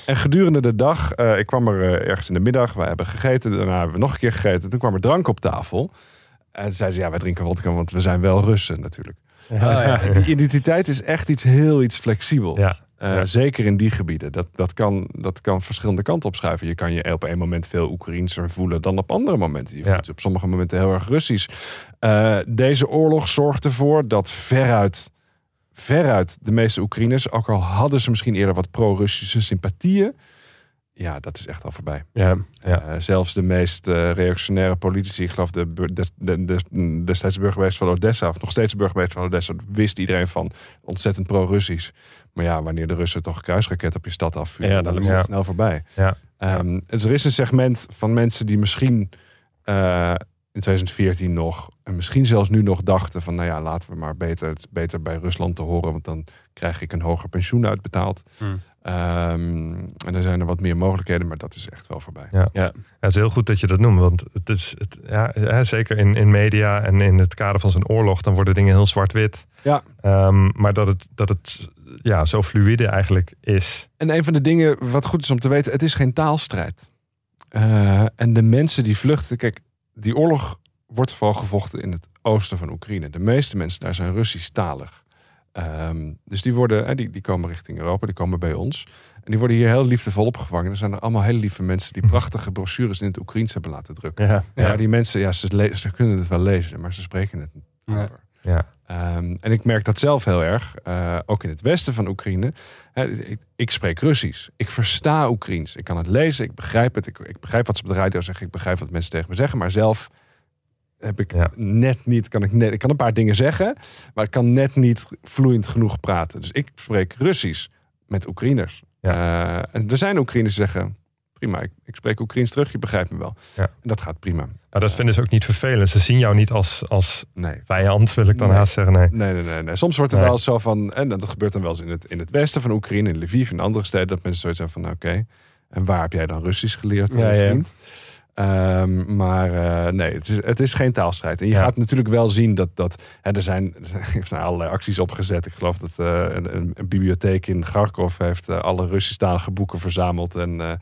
En gedurende de dag, eh, ik kwam er eh, ergens in de middag, wij hebben gegeten, daarna hebben we nog een keer gegeten. Toen kwam er drank op tafel. En toen zei ze, ja, wij drinken vodka, want we zijn wel Russen natuurlijk. Die identiteit is echt iets heel iets flexibel.
Ja.
Eh,
Ja.
Zeker in die gebieden. Dat, dat, kan, dat kan verschillende kanten opschuiven. Je kan je op een moment veel Oekraïenser voelen dan op andere momenten. Je
Ja.
voelt je op sommige momenten heel erg Russisch. Eh, deze oorlog zorgt ervoor dat veruit, veruit de meeste Oekraïners, ook al hadden ze misschien eerder wat pro-Russische sympathieën, ja, dat is echt al voorbij.
Ja.
Ja.
Eh, zelfs de meest eh, reactionaire politici, ik geloof de, des- de, de, destijds de burgemeester van Odessa, of nog steeds de burgemeester van Odessa, wist iedereen van ontzettend pro-Russisch. Maar ja, wanneer de Russen toch kruisraket op je stad afvuren,
Ja,
dan is het
ja.
snel voorbij.
Ja.
Ehm, dus er is een segment van mensen die misschien eh, in 2014 nog, en misschien zelfs nu nog dachten van, nou ja, laten we maar beter, het beter bij Rusland te horen, want dan krijg ik een hoger pensioen uitbetaald.
Hmm.
Ehm, en er zijn er wat meer mogelijkheden, maar dat is echt wel voorbij.
Ja. Ja, het is heel goed dat je dat noemt. Want het is, het, ja, hè, zeker in, in media en in het kader van zo'n oorlog, dan worden dingen heel zwart-wit.
Ja.
Ehm, maar dat het, dat het ja, zo fluïde eigenlijk is.
En een van de dingen wat goed is om te weten, het is geen taalstrijd. Eh, en de mensen die vluchten, kijk, die oorlog wordt vooral gevochten in het oosten van Oekraïne. De meeste mensen daar zijn Russisch-talig. Ehm, dus die, worden, die, die komen richting Europa, die komen bij ons. En die worden hier heel liefdevol opgevangen. Er zijn er allemaal hele lieve mensen die prachtige brochures in het Oekraïens hebben laten drukken.
Ja.
Ja, die mensen, ja, ze, kunnen het wel lezen, maar ze spreken het niet.
Nee.
over.
Ja.
Ehm, en ik merk dat zelf heel erg, eh, ook in het westen van Oekraïne. Hè, ik, ik spreek Russisch. Ik versta Oekraïens. Ik kan het lezen, ik begrijp het. Ik, ik begrijp wat ze op de radio zeggen. Ik begrijp wat mensen tegen me zeggen. Maar zelf heb ik
Ja.
net niet, kan ik, net, ik kan een paar dingen zeggen, maar ik kan net niet vloeiend genoeg praten. Dus ik spreek Russisch met Oekraïners. Eh, en er zijn Oekraïners die zeggen, prima, ik, ik spreek Oekraïens terug, je begrijpt me wel.
Ja.
En dat gaat prima.
Maar dat vinden ze ook niet vervelend. Ze zien jou niet als, als
Nee.
vijand, wil ik dan
Nee.
haast zeggen. Nee.
Nee, nee, nee, nee. Soms wordt er wel zo van, en dat gebeurt dan wel eens in het, in het westen van Oekraïne, in Lviv, in andere steden, dat mensen zoiets hebben van, oké, en waar heb jij dan Russisch geleerd,
Ja,
eh,
ja.
Ehm, maar eh, nee, het is, het is geen taalstrijd. En je
Ja.
gaat natuurlijk wel zien dat, dat hè, er, zijn, er zijn- er allerlei acties opgezet. Ik geloof dat eh, een, een, bibliotheek in Kharkov heeft eh, alle Russisch-talige boeken verzameld en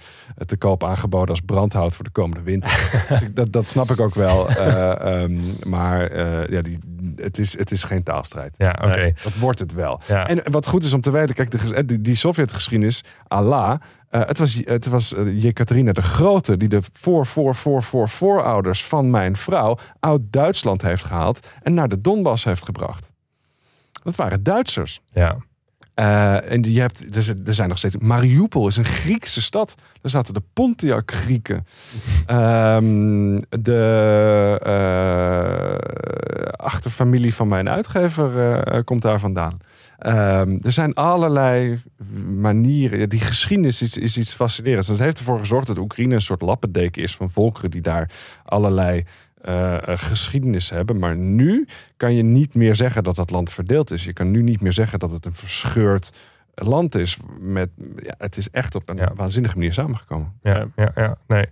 te koop aangeboden als brandhout voor de komende winter. Dus ik- dat, dat snap ik ook wel. Eh, ehm, maar ja, die, het, is, het is geen taalstrijd.
Ja, oké.
Dat wordt het wel.
Ja.
En wat goed is om te weten, kijk, de, eh, die, die Sovjetgeschiedenis, Allah, eh, het was, het was eh, Jekaterina de Grote die de voor, voor, voor, voor, voorouders van mijn vrouw uit Duitsland heeft gehaald en naar de Donbass heeft gebracht. Dat waren Duitsers.
Ja.
Eh, en je hebt, er, zijn- er zijn nog steeds. Mariupol is een Griekse stad. Daar zaten de Pontiac-Grieken. Ehm, de eh, achterfamilie van mijn uitgever eh, komt daar vandaan. Ehm, er zijn allerlei manieren. Die geschiedenis is, is iets fascinerends. Dat heeft ervoor gezorgd dat Oekraïne een soort lappendeken is van volkeren die daar allerlei eh, geschiedenis hebben. Maar nu kan je niet meer zeggen dat dat land verdeeld is. Je kan nu niet meer zeggen dat het een verscheurd land is. Met, ja, het is echt op een
Ja.
waanzinnige manier samengekomen.
Ja, ja, ja. Nee,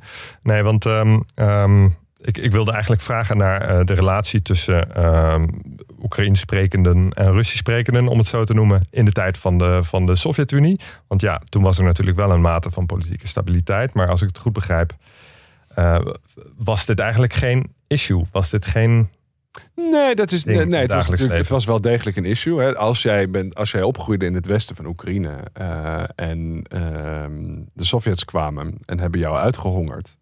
nee want ehm, ehm, ik, ik wilde eigenlijk vragen naar eh, de relatie tussen ehm Oekraïens sprekenden en Russisch sprekenden, om het zo te noemen, in de tijd van de, van de Sovjet-Unie. Want ja, toen was er natuurlijk wel een mate van politieke stabiliteit. Maar als ik het goed begrijp, was dit eigenlijk geen issue? Was dit geen.
Nee, dat is, nee, nee, het, was natuurlijk, het was wel degelijk een issue. Hè. Als, jij bent, als jij opgroeide in het westen van Oekraïne eh, en ehm, de Sovjets kwamen en hebben jou uitgehongerd.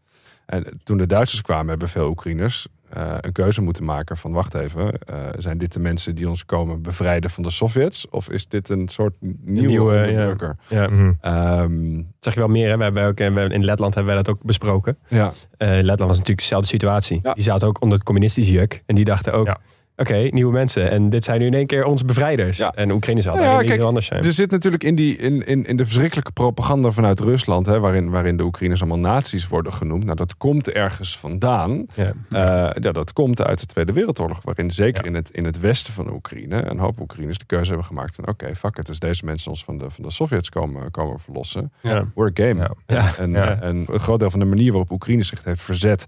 En toen de Duitsers kwamen, hebben veel Oekraïners eh, een keuze moeten maken van wacht even, eh, zijn dit de mensen die ons komen bevrijden van de Sovjets? Of is dit een soort nieuwe,
nieuwe, ja.
onderdrukker?
Ja.
Mhm.
Ehm.
Dat zeg je wel meer. Hè? We hebben ook, eh, we- in Letland hebben wij dat ook besproken.
ja.
Letland was natuurlijk dezelfde situatie.
Ja.
Die zaten ook onder het communistische juk. En die dachten ook,
Ja.
Oké, nieuwe mensen. En dit zijn nu in één keer onze bevrijders.
Ja.
En Oekraïne zal
ja, kijk,
heel anders zijn.
Er zit natuurlijk in, die, in, in, in de verschrikkelijke propaganda vanuit Rusland, hè, waarin, waarin de Oekraïners allemaal nazi's worden genoemd. Nou, dat komt ergens vandaan.
ja.
Eh, ja, dat komt uit de Tweede Wereldoorlog, waarin zeker in, het, in het westen van Oekraïne een hoop Oekraïners de keuze hebben gemaakt van oké, fuck it, als deze mensen ons van de, van de Sovjets komen, komen verlossen,
Ja.
we're game. En, en een groot deel van de manier waarop Oekraïne zich heeft verzet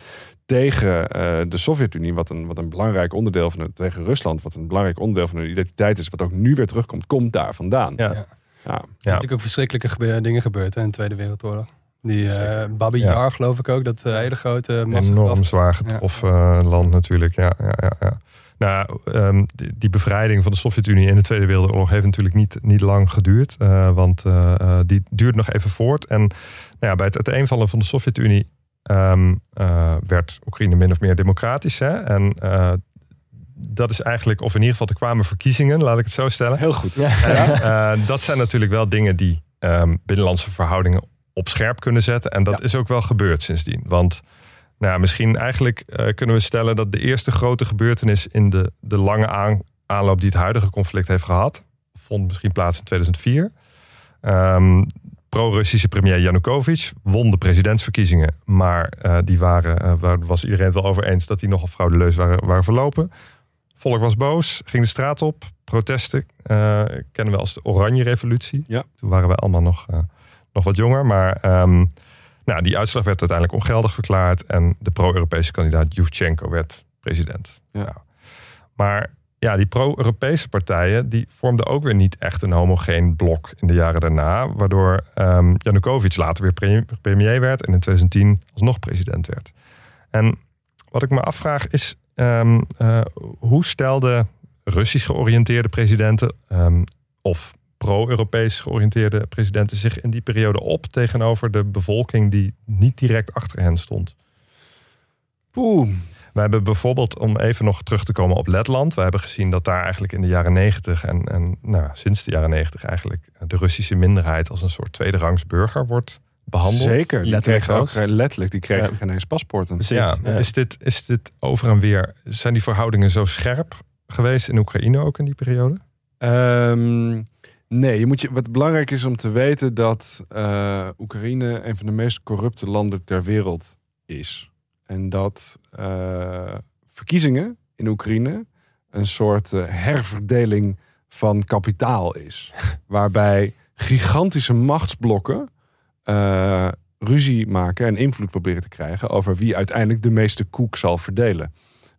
tegen eh, de Sovjet-Unie, wat een, wat een belangrijk onderdeel van het, tegen Rusland, wat een belangrijk onderdeel van hun identiteit is, wat ook nu weer terugkomt, komt daar vandaan.
Ja.
Ja.
Ja.
Er zijn natuurlijk ook verschrikkelijke gebe- dingen gebeurd hè, in de Tweede Wereldoorlog. Die eh Babi
Ja.
Yar, geloof ik ook, dat eh, hele grote massa
enorm zwaar getroffen eh, land natuurlijk. Ja, ja, ja, ja. Nou, ehm, die, die bevrijding van de Sovjet-Unie in de Tweede Wereldoorlog heeft natuurlijk niet, niet lang geduurd. eh, want eh, eh, die duurt nog even voort. En nou ja, bij het uiteenvallen van de Sovjet-Unie ehm, eh, werd Oekraïne min of meer democratisch. Hè? En eh, dat is eigenlijk, of in ieder geval er kwamen verkiezingen, laat ik het zo stellen.
Heel goed.
Ja.
En, eh, dat zijn natuurlijk wel dingen die ehm, binnenlandse verhoudingen op scherp kunnen zetten. En dat
Ja.
is ook wel gebeurd sindsdien. Want nou, ja, misschien eigenlijk eh, kunnen we stellen dat de eerste grote gebeurtenis in de, de lange aan- aanloop die het huidige conflict heeft gehad, vond misschien plaats in 2004. Ehm, Pro-Russische premier Yanukovych won de presidentsverkiezingen. Maar eh, die waren, eh, waar was iedereen het wel over eens dat die nogal fraudeleus waren, waren verlopen. Volk was boos, ging de straat op, protesten. eh, kennen we als de Oranje Revolutie.
Ja.
Toen waren wij allemaal nog, nog wat jonger. Maar ehm, nou, die uitslag werd uiteindelijk ongeldig verklaard. En de pro-Europese kandidaat Yushchenko werd president.
Ja.
Nou, maar ja, die pro-Europese partijen die vormden ook weer niet echt een homogeen blok in de jaren daarna. Waardoor ehm Yanukovych later weer pre- premier werd en in 2010 alsnog president werd. En wat ik me afvraag is, ehm, eh, hoe stelden Russisch georiënteerde presidenten ehm, of pro-Europees georiënteerde presidenten zich in die periode op tegenover de bevolking die niet direct achter hen stond?
Poeh.
We hebben bijvoorbeeld, om even nog terug te komen op Letland. We hebben gezien dat daar eigenlijk in de jaren negentig en, en nou, sinds de jaren negentig eigenlijk de Russische minderheid als een soort tweederangs burger wordt behandeld.
Zeker. Die
Letterlijk
ook, letterlijk, die kregen
Ja.
geen eens paspoorten.
Precies.
Ja,
Ja.
Is, dit, is dit over en weer, zijn die verhoudingen zo scherp geweest in Oekraïne ook in die periode?
Ehm, nee, je moet je, wat belangrijk is om te weten dat eh, Oekraïne een van de meest corrupte landen ter wereld is. En dat eh, verkiezingen in Oekraïne een soort eh, herverdeling van kapitaal is. Waarbij gigantische machtsblokken eh, ruzie maken en invloed proberen te krijgen over wie uiteindelijk de meeste koek zal verdelen.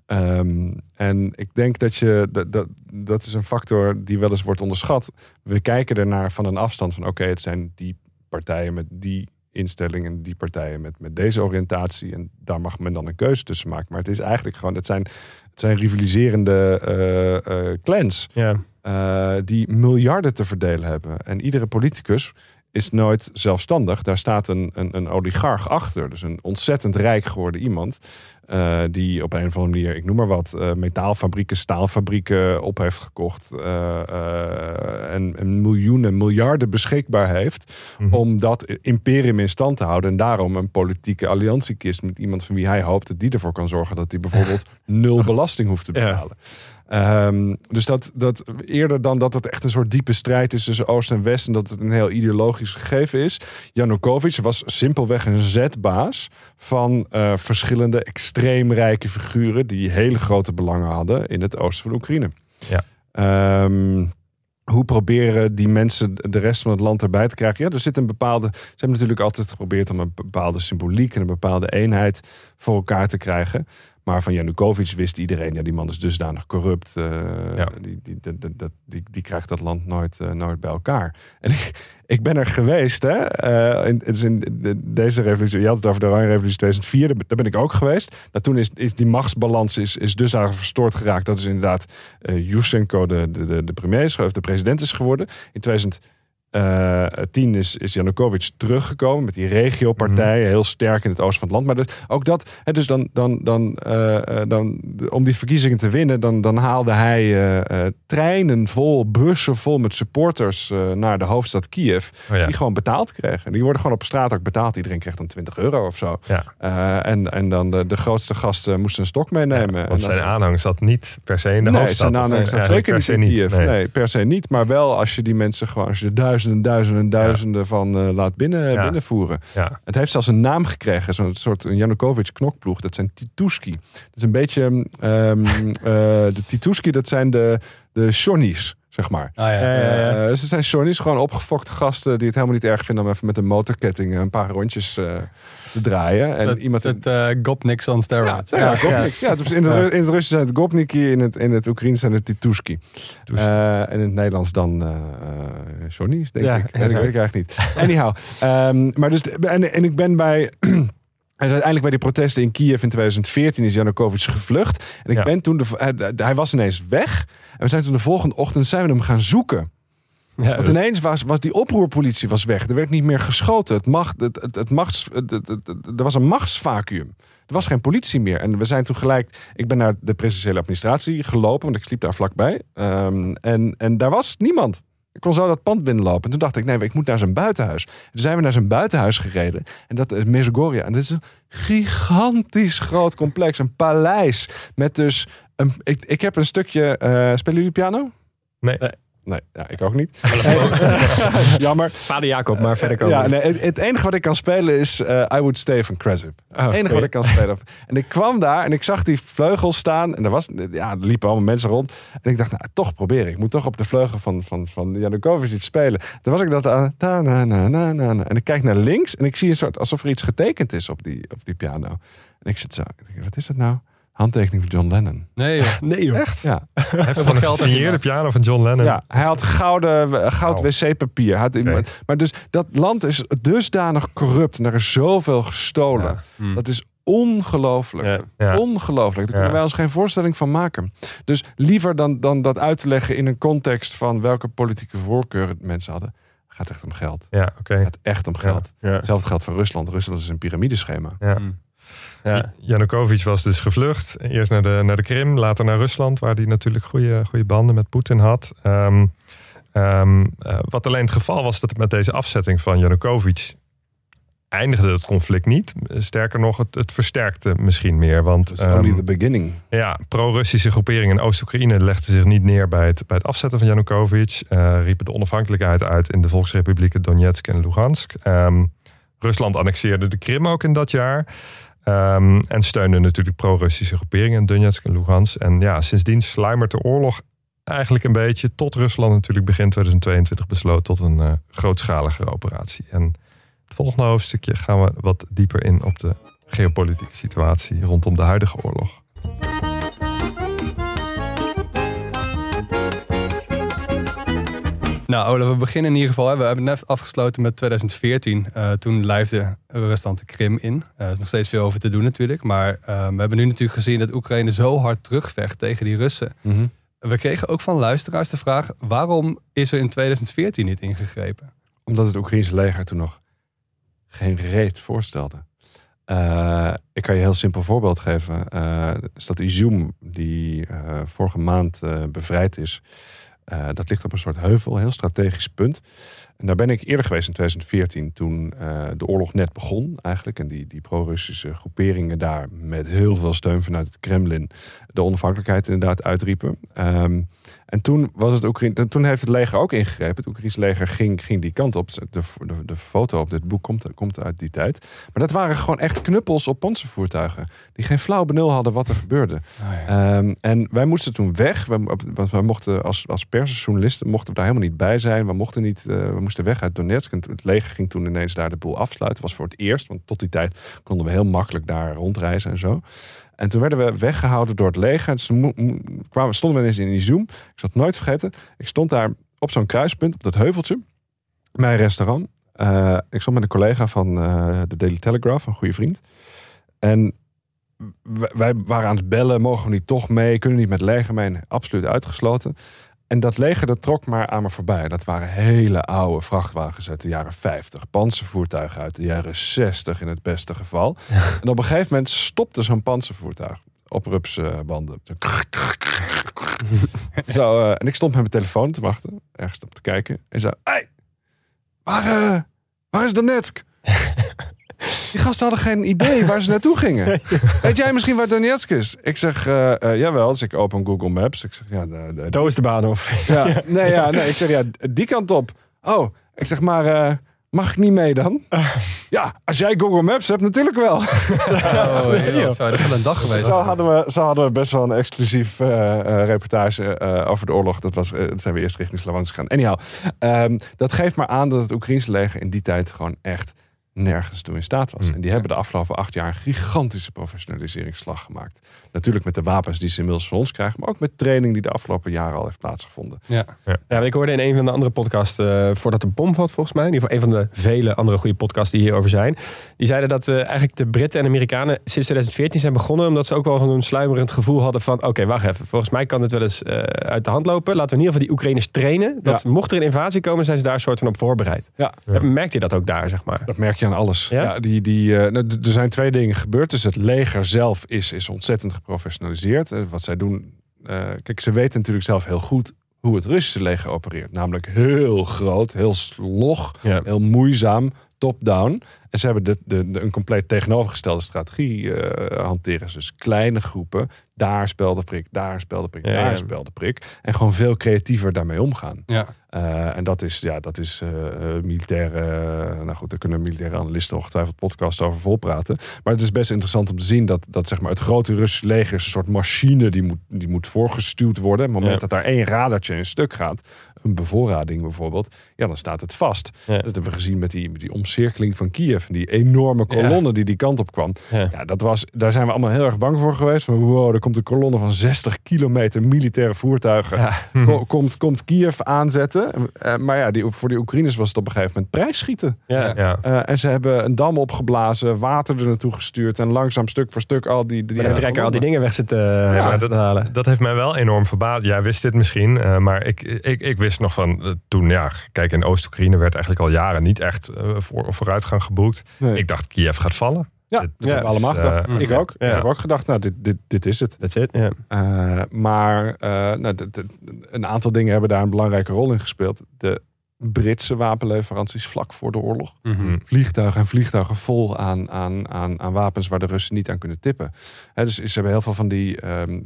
Ehm, en ik denk dat je dat, dat, dat is een factor die wel eens wordt onderschat. We kijken ernaar van een afstand van oké, het zijn die partijen met die instelling en die partijen met, met deze oriëntatie. En daar mag men dan een keuze tussen maken. Maar het is eigenlijk gewoon, het zijn, het zijn rivaliserende eh, eh, clans
Ja.
eh, die miljarden te verdelen hebben. En iedere politicus is nooit zelfstandig. Daar staat een, een, een oligarch achter. Dus een ontzettend rijk geworden iemand. eh, die op een of andere manier, ik noem maar wat, eh, metaalfabrieken, staalfabrieken op heeft gekocht. eh, en, en miljoenen, miljarden beschikbaar heeft.
Mhm.
Om dat imperium in stand te houden. En daarom een politieke alliantie kiest met iemand van wie hij hoopt dat die ervoor kan zorgen dat hij bijvoorbeeld nul belasting hoeft te
Ja.
Ehm, dus dat, dat eerder dan dat het echt een soort diepe strijd is tussen Oost en West en dat het een heel ideologisch gegeven is. Janukovic was simpelweg een zetbaas van eh, verschillende extreem rijke figuren die hele grote belangen hadden in het oosten van Oekraïne.
Ja.
Ehm, hoe proberen die mensen de rest van het land erbij te krijgen? Ja, er zit een bepaalde. Ze hebben natuurlijk altijd geprobeerd om een bepaalde symboliek en een bepaalde eenheid voor elkaar te krijgen. Maar van Janukovic wist iedereen, ja, die man is dusdanig corrupt.
Ja.
die, die, die, die, die, die krijgt dat land nooit, eh, nooit bij elkaar. En ik, ik ben er geweest, hè? eh, in, dus in de- deze revolutie. Je had het over de Oranje Revolutie 2004, daar ben- ik ook geweest. Nou, toen is, is die machtsbalans is, is dusdanig verstoord geraakt. Dat is inderdaad Yushchenko de, de, de, de premier is, of de president is geworden. In 2000. Eh, tien is, is Janukovic teruggekomen met die regiopartijen, heel sterk in het oosten van het land. Maar dus, ook dat, hè, dus dan, dan, dan, eh, eh, dan, om die verkiezingen te winnen, dan, dan haalde hij treinen vol, bussen vol met supporters naar de hoofdstad Kiev,
Oh ja.
die gewoon betaald kregen. Die worden gewoon op straat ook betaald. Iedereen kreeg dan 20 euro of zo.
Ja.
En, en dan de, de grootste gasten moesten een stok meenemen.
Ja, want zijn aanhang zat niet per se in de
nee,
hoofdstad.
zijn aanhang
ja,
zeker niet in Kiev.
Nee.
Nee. per se niet. Maar wel als je die mensen gewoon, als je er duizenden, duizenden, duizenden van eh, laat binnen,
Ja.
binnenvoeren.
Ja.
Het heeft zelfs een naam gekregen, zo'n soort Janukovic knokploeg. Dat zijn Tituski. Dat is een beetje, ehm, eh, de Tituski, dat zijn de, de Shonnies, zeg maar.
Ah, ja.
Eh, dus het zijn Shonnies, gewoon opgefokte gasten die het helemaal niet erg vinden om even met een motorketting een paar rondjes eh, te draaien. En
het,
iemand
het uh, Gopniks on steroids.
ja, Gopniks. Ja, dus in, het, in het Russisch zijn het Gopniki, in het, in het Oekraïens zijn het Tituski. Eh, en in het Nederlands dan eh Shonnies, denk
Ja,
ik. En weet ik eigenlijk niet. Anyhow, ehm, maar dus, en, en ik ben bij... En uiteindelijk bij die protesten in Kiev in 2014 is Janukovic gevlucht. En ik
Ja.
ben toen, de, hij, hij was ineens weg. En we zijn toen de volgende ochtend zijn we hem gaan zoeken.
Ja,
Want ineens was, was die oproerpolitie was weg. Er werd niet meer geschoten. Het macht, het, het, het machts, het, er was een machtsvacuum. Er was geen politie meer. En we zijn toen gelijk... Ik ben naar de presidentiële administratie gelopen. Want ik sliep daar vlakbij. Ehm, en, en daar was niemand. Ik kon zo dat pand binnenlopen. En toen dacht ik, nee, ik moet naar zijn buitenhuis. Toen zijn we naar zijn buitenhuis gereden. En dat is Mezogoria. En dat is een gigantisch groot complex. Een paleis. Met dus... Een, ik, ik heb een stukje... eh, spelen jullie piano?
Nee.
Nee, ja, ik ook niet. Jammer.
Vader Jacob, maar verder komen.
Ja, nee, het, het enige wat ik kan spelen is eh, I Would Stay van Cresip.
Oh,
het enige
goeie.
wat ik kan spelen. En ik kwam daar en ik zag die vleugel staan. En er, was, ja, er liepen allemaal mensen rond. En ik dacht, nou, toch proberen. Ik moet toch op de vleugel van, van, van Janukovic iets spelen. Toen was ik dat aan. ta, na, na, na, na, na. En ik kijk naar links en ik zie een soort alsof er iets getekend is op die, op die piano. En ik zit zo, ik denk, wat is dat nou? Handtekening van John Lennon.
Nee, joh.
Nee joh.
Echt? Ja.
Hij heeft een
geld nou?
piano van John Lennon.
Ja, hij had gouden, eh, goud wc-papier. Had-. Maar dus dat land is dusdanig corrupt en er is zoveel gestolen.
Ja.
Hmm.
Dat is ongelooflijk.
Ja.
Ja.
Ongelooflijk. Daar
Ja.
kunnen wij ons geen voorstelling van maken. Dus liever dan, dan dat uit te leggen in een context van welke politieke voorkeuren mensen hadden. gaat echt om geld.
Ja, oké.
Het gaat echt om geld.
Ja.
Hetzelfde geldt voor Rusland. Rusland is een piramideschema.
Ja.
Hmm.
Ja.
Janukovic was dus gevlucht. Eerst naar de, naar de Krim, later naar Rusland, waar hij natuurlijk goede, goede banden met Poetin had. Ehm, ehm, eh, wat alleen het geval was dat met deze afzetting van Janukovic eindigde het conflict niet. Sterker nog, het, het versterkte misschien meer. Want
It's only
ehm,
the beginning.
ja, pro-Russische groeperingen in Oost-Oekraïne legden zich niet neer bij het, bij het afzetten van Janukovic. eh, riepen de onafhankelijkheid uit in de volksrepublieken Donetsk en Lugansk. Ehm, Rusland annexeerde de Krim ook in dat jaar. Ehm, en steunde natuurlijk pro-Russische groeperingen in Donetsk en Lugansk. En ja, sindsdien sluimert de oorlog eigenlijk een beetje tot Rusland natuurlijk begin 2022 besloot tot een eh, grootschalige operatie. En het volgende hoofdstukje gaan we wat dieper in op de geopolitieke situatie rondom de huidige oorlog.
Nou, Olaf, we beginnen in ieder geval. Hè. We hebben net afgesloten met 2014. Eh, toen lijfde Rusland de Krim in. Eh, er is nog steeds veel over te doen natuurlijk. Maar eh, we hebben nu natuurlijk gezien dat Oekraïne zo hard terugvecht tegen die Russen. We kregen ook van luisteraars de vraag... waarom is er in 2014 niet ingegrepen?
Omdat het Oekraïnse leger toen nog geen reet voorstelde. Ik kan je een heel simpel voorbeeld geven. Eh stad Izum, die vorige maand bevrijd is. Eh, dat ligt op een soort heuvel, een heel strategisch punt. En daar ben ik eerder geweest in 2014, toen eh, de oorlog net begon eigenlijk. En die, die pro-Russische groeperingen daar met heel veel steun vanuit het Kremlin de onafhankelijkheid inderdaad uitriepen. Ehm, en toen, was het Oekraïne, toen heeft het leger ook ingegrepen. Het Oekraïnse leger ging, ging die kant op. De, de, de foto op dit boek komt, komt uit die tijd. Maar dat waren gewoon echt knuppels op panzervoertuigen. Die geen flauw benul hadden wat er gebeurde. Ehm, en wij moesten toen weg. We, want wij mochten als, als persjournalisten mochten we daar helemaal niet bij zijn. We, mochten niet, eh, we moesten weg uit Donetsk. En het leger ging toen ineens daar de boel afsluiten. was voor het eerst. Want tot die tijd konden we heel makkelijk daar rondreizen en zo. En toen werden we weggehouden door het leger. En kwamen, stonden we ineens in Izum. Ik zal het nooit vergeten. Ik stond daar op zo'n kruispunt, op dat heuveltje. Mijn restaurant. Eh, ik stond met een collega van eh, de Daily Telegraph, een goede vriend. En wij waren aan het bellen. Mogen we niet toch mee? Kunnen niet met leger mee? Absoluut uitgesloten. En dat leger dat trok maar aan me voorbij. Dat waren hele oude vrachtwagens uit de jaren 50. Panzervoertuigen uit de jaren 60 in het beste geval. En op een gegeven moment stopte zo'n panzervoertuig op rupsbanden. Zo, Zo, eh, en ik stond met mijn telefoon te wachten, ergens op te kijken. En zei, hey, waar, eh, waar is Donetsk? Die gasten hadden geen idee waar ze naartoe gingen. Weet jij misschien waar Donetsk is? Ik zeg, eh, eh, jawel. Dus ik open Google Maps. Ik zeg, ja, de, de,
Toos de baan of.
ja, nee, ja, nee, ik zeg ja, die kant op. Oh, ik zeg maar, eh, mag ik niet mee dan? Ja, als jij Google Maps hebt, natuurlijk wel.
Oh, zo, dat is wel een dag geweest.
Zo hadden we, zo hadden we best wel een exclusief reportage eh, over de oorlog. Dat, was, dat zijn we eerst richting Slavansk gegaan. Anyhow, ehm, dat geeft maar aan dat het Oekraïnse leger in die tijd gewoon echt nergens toe in staat was.
Hmm.
En die hebben de afgelopen acht jaar een gigantische professionaliseringsslag gemaakt. Natuurlijk met de wapens die ze inmiddels van ons krijgen, maar ook met training die de afgelopen jaren al heeft plaatsgevonden.
Ja.
Ja, ik hoorde in een van de andere podcasts, eh, voordat de bom valt volgens mij, in ieder geval een van de vele andere goede podcasts die hierover zijn. Die zeiden dat eh, eigenlijk de Britten en Amerikanen sinds 2014 zijn begonnen, omdat ze ook wel een sluimerend gevoel hadden van, oké, wacht even, volgens mij kan dit wel eens eh, uit de hand lopen. Laten we in ieder geval die Oekraïners trainen. Dat mocht er een invasie komen, zijn ze daar een soort van op voorbereid.
Ja.
Ja. Merkt je dat ook daar, zeg maar?
Dat merk je aan alles.
Ja?
Ja? die, die, eh, nou, er zijn twee dingen gebeurd. Dus het leger zelf is, is ontzettend geprofessionaliseerd. Eh, wat zij doen. eh, kijk, ze weten natuurlijk zelf heel goed hoe het Russische leger opereert. Namelijk heel groot, heel slog,
Ja.
heel moeizaam, top-down. En ze hebben de, de, de- een compleet tegenovergestelde strategie eh, hanteren. Dus kleine groepen, daar spel de prik, daar spel de prik,
Ja,
daar
ja.
spel de prik. En gewoon veel creatiever daarmee omgaan.
Ja.
Eh, en dat is, ja, dat is eh, eh, militaire. nou goed, daar kunnen militaire analisten ongetwijfeld podcast over volpraten. Maar het is best interessant om te zien dat, dat zeg maar, het grote Russische leger is een soort machine die moet, die moet voorgestuurd worden. Op het moment
Ja.
dat daar één radartje in stuk gaat, een bevoorrading bijvoorbeeld, ja, dan staat het vast.
Ja.
Dat hebben we gezien met die, met die omcirkeling van Kiev. en Die enorme kolonne die die kant op kwam.
Ja.
Dat was, daar zijn we allemaal heel erg bang voor geweest. Van, wow, er komt een kolonne van 60 kilometer militaire voertuigen. Ko- komt, komt Kiev aanzetten. Eh, maar ja, die, voor de Oekraïners was het op een gegeven moment prijsschieten.
Ja.
Ja.
Eh, en ze hebben een dam opgeblazen, water er naartoe gestuurd. En langzaam stuk voor stuk al die... die
trekker al die dingen weg zitten eh,
Ja, dat-
halen.
Dat heeft mij wel enorm verbaasd. Jij wist dit misschien, eh, maar ik, ik, ik wist nog van eh, toen, ja, kijk, in Oost-Oekraïne werd eigenlijk al jaren niet echt eh, voor, vooruitgang geboekt.
Nee.
Ik dacht, Kiev gaat vallen.
Ja, dat hebben we allemaal
is,
gedacht.
eh,
ik ook.
ja.
Ik heb ook gedacht, nou, dit, dit, dit is het.
That's it, ja.
Eh, maar eh, nou, een aantal dingen hebben daar een belangrijke rol in gespeeld. De Britse wapenleveranties vlak voor de oorlog.
Mhm.
vliegtuigen en vliegtuigen vol aan, aan, aan, aan wapens waar de Russen niet aan kunnen tippen. Hè, dus ze hebben heel veel van die. ehm,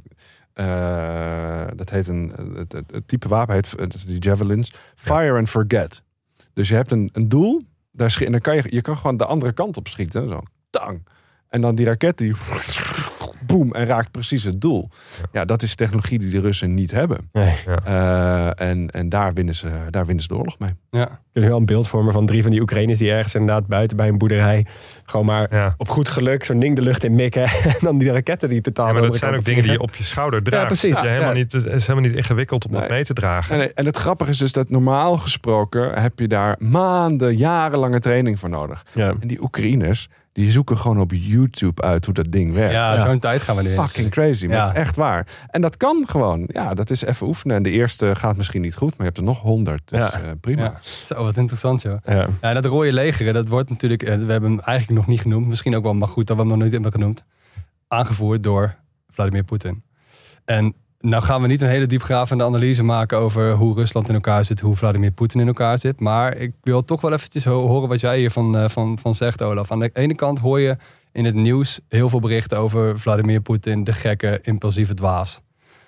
eh, dat heet een. Het, het, het type wapen heet die javelins. Fire and forget. Dus je hebt een, een doel. Daar en dan kan je, je kan gewoon de andere kant op schieten. Zo, tang. En dan die raket die. Boom. En raakt precies het doel. Ja, dat is technologie die de Russen niet hebben.
Nee.
Eh, en en daar, winnen ze, daar winnen ze de oorlog mee.
Ja.
Kun je wel een beeld vormen van drie van die Oekraïners die ergens inderdaad buiten bij een boerderij gewoon maar
Ja.
op goed geluk zo'n ding de lucht in mikken. En dan die raketten die totaal
Ja, maar dat zijn ook dingen die je
op
je schouder draagt.
precies.
Het is, helemaal
Ja.
niet, het is helemaal niet ingewikkeld om dat mee te dragen.
En, en het grappige is dus dat normaal gesproken heb je daar maanden, jarenlange training voor nodig. En die Oekraïners, die zoeken gewoon op YouTube uit hoe dat ding werkt.
Ja, zo'n tijd gaan we nu in.
Fucking crazy, maar
Ja.
het is echt waar. En dat kan gewoon. Ja, dat is even oefenen. En de eerste gaat misschien niet goed, maar je hebt er nog honderd. Dus
Ja.
eh, prima.
Ja. Zo, wat interessant joh.
Ja.
Ja, dat rode legeren, dat wordt natuurlijk, eh, we hebben hem eigenlijk nog niet genoemd. Misschien ook wel, maar goed dat we hem nog nooit hebben genoemd. Aangevoerd door Vladimir Poetin. En nou gaan we niet een hele diepgravende analyse maken over hoe Rusland in elkaar zit, hoe Vladimir Poetin in elkaar zit. Maar ik wil toch wel eventjes ho- horen wat jij hiervan eh, van, van zegt, Olaf. Aan de ene kant hoor je in het nieuws heel veel berichten over Vladimir Poetin, de gekke, impulsieve dwaas.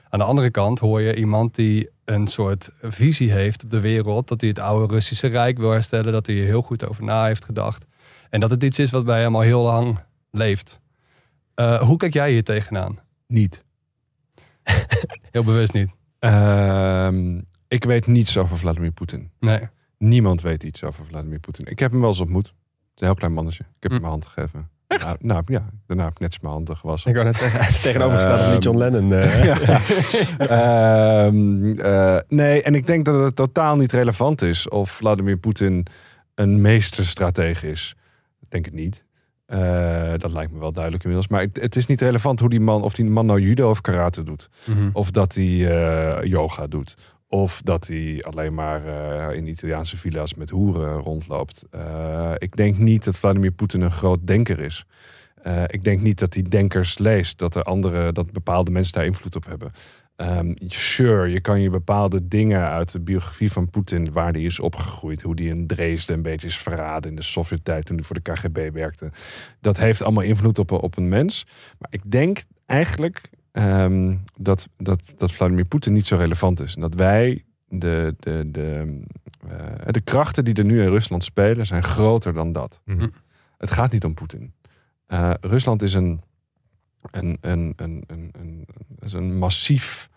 Aan de andere kant hoor je iemand die een soort visie heeft op de wereld. Dat hij het oude Russische Rijk wil herstellen. Dat hij er heel goed over na heeft gedacht. En dat het iets is wat bij hem al heel lang leeft. Eh, hoe kijk jij hier tegenaan?
Niet.
Heel bewust niet.
Ehm, ik weet niets over Vladimir Poetin.
Nee.
Niemand weet iets over Vladimir Poetin. Ik heb hem wel eens ontmoet. Het is een heel klein mannetje. Ik heb
Hm.
hem mijn hand gegeven. Nou, nou ja, daarna heb ik netjes mijn handen gewassen.
Ik wou net zeggen, het is tegenovergesteld of
Ehm,
John Lennon. eh.
Ehm, eh, nee, en ik denk dat het totaal niet relevant is of Vladimir Poetin een meesterstratege is. Ik denk het niet. Eh, dat lijkt me wel duidelijk inmiddels. Maar het, het is niet relevant hoe die man, of die man nou judo of karate doet.
Mhm.
Of dat hij yoga doet. Of dat hij alleen maar eh, in Italiaanse villa's met hoeren rondloopt. Eh, ik denk niet dat Vladimir Poetin een groot denker is. Eh, ik denk niet dat hij denkers leest. Dat er andere, dat bepaalde mensen daar invloed op hebben. Ehm, sure, je kan je bepaalde dingen uit de biografie van Poetin, waar hij is opgegroeid, hoe die in Dresden een beetje is verraden in de Sovjet-tijd toen hij voor de KGB werkte. Dat heeft allemaal invloed op, op een mens. Maar ik denk eigenlijk ehm, dat, dat, dat Vladimir Poetin niet zo relevant is. En dat wij, de, de, de, eh, de krachten die er nu in Rusland spelen, zijn groter dan dat.
Mhm.
Het gaat niet om Poetin. Eh, Rusland is een, een, een, een, een, een, is een massief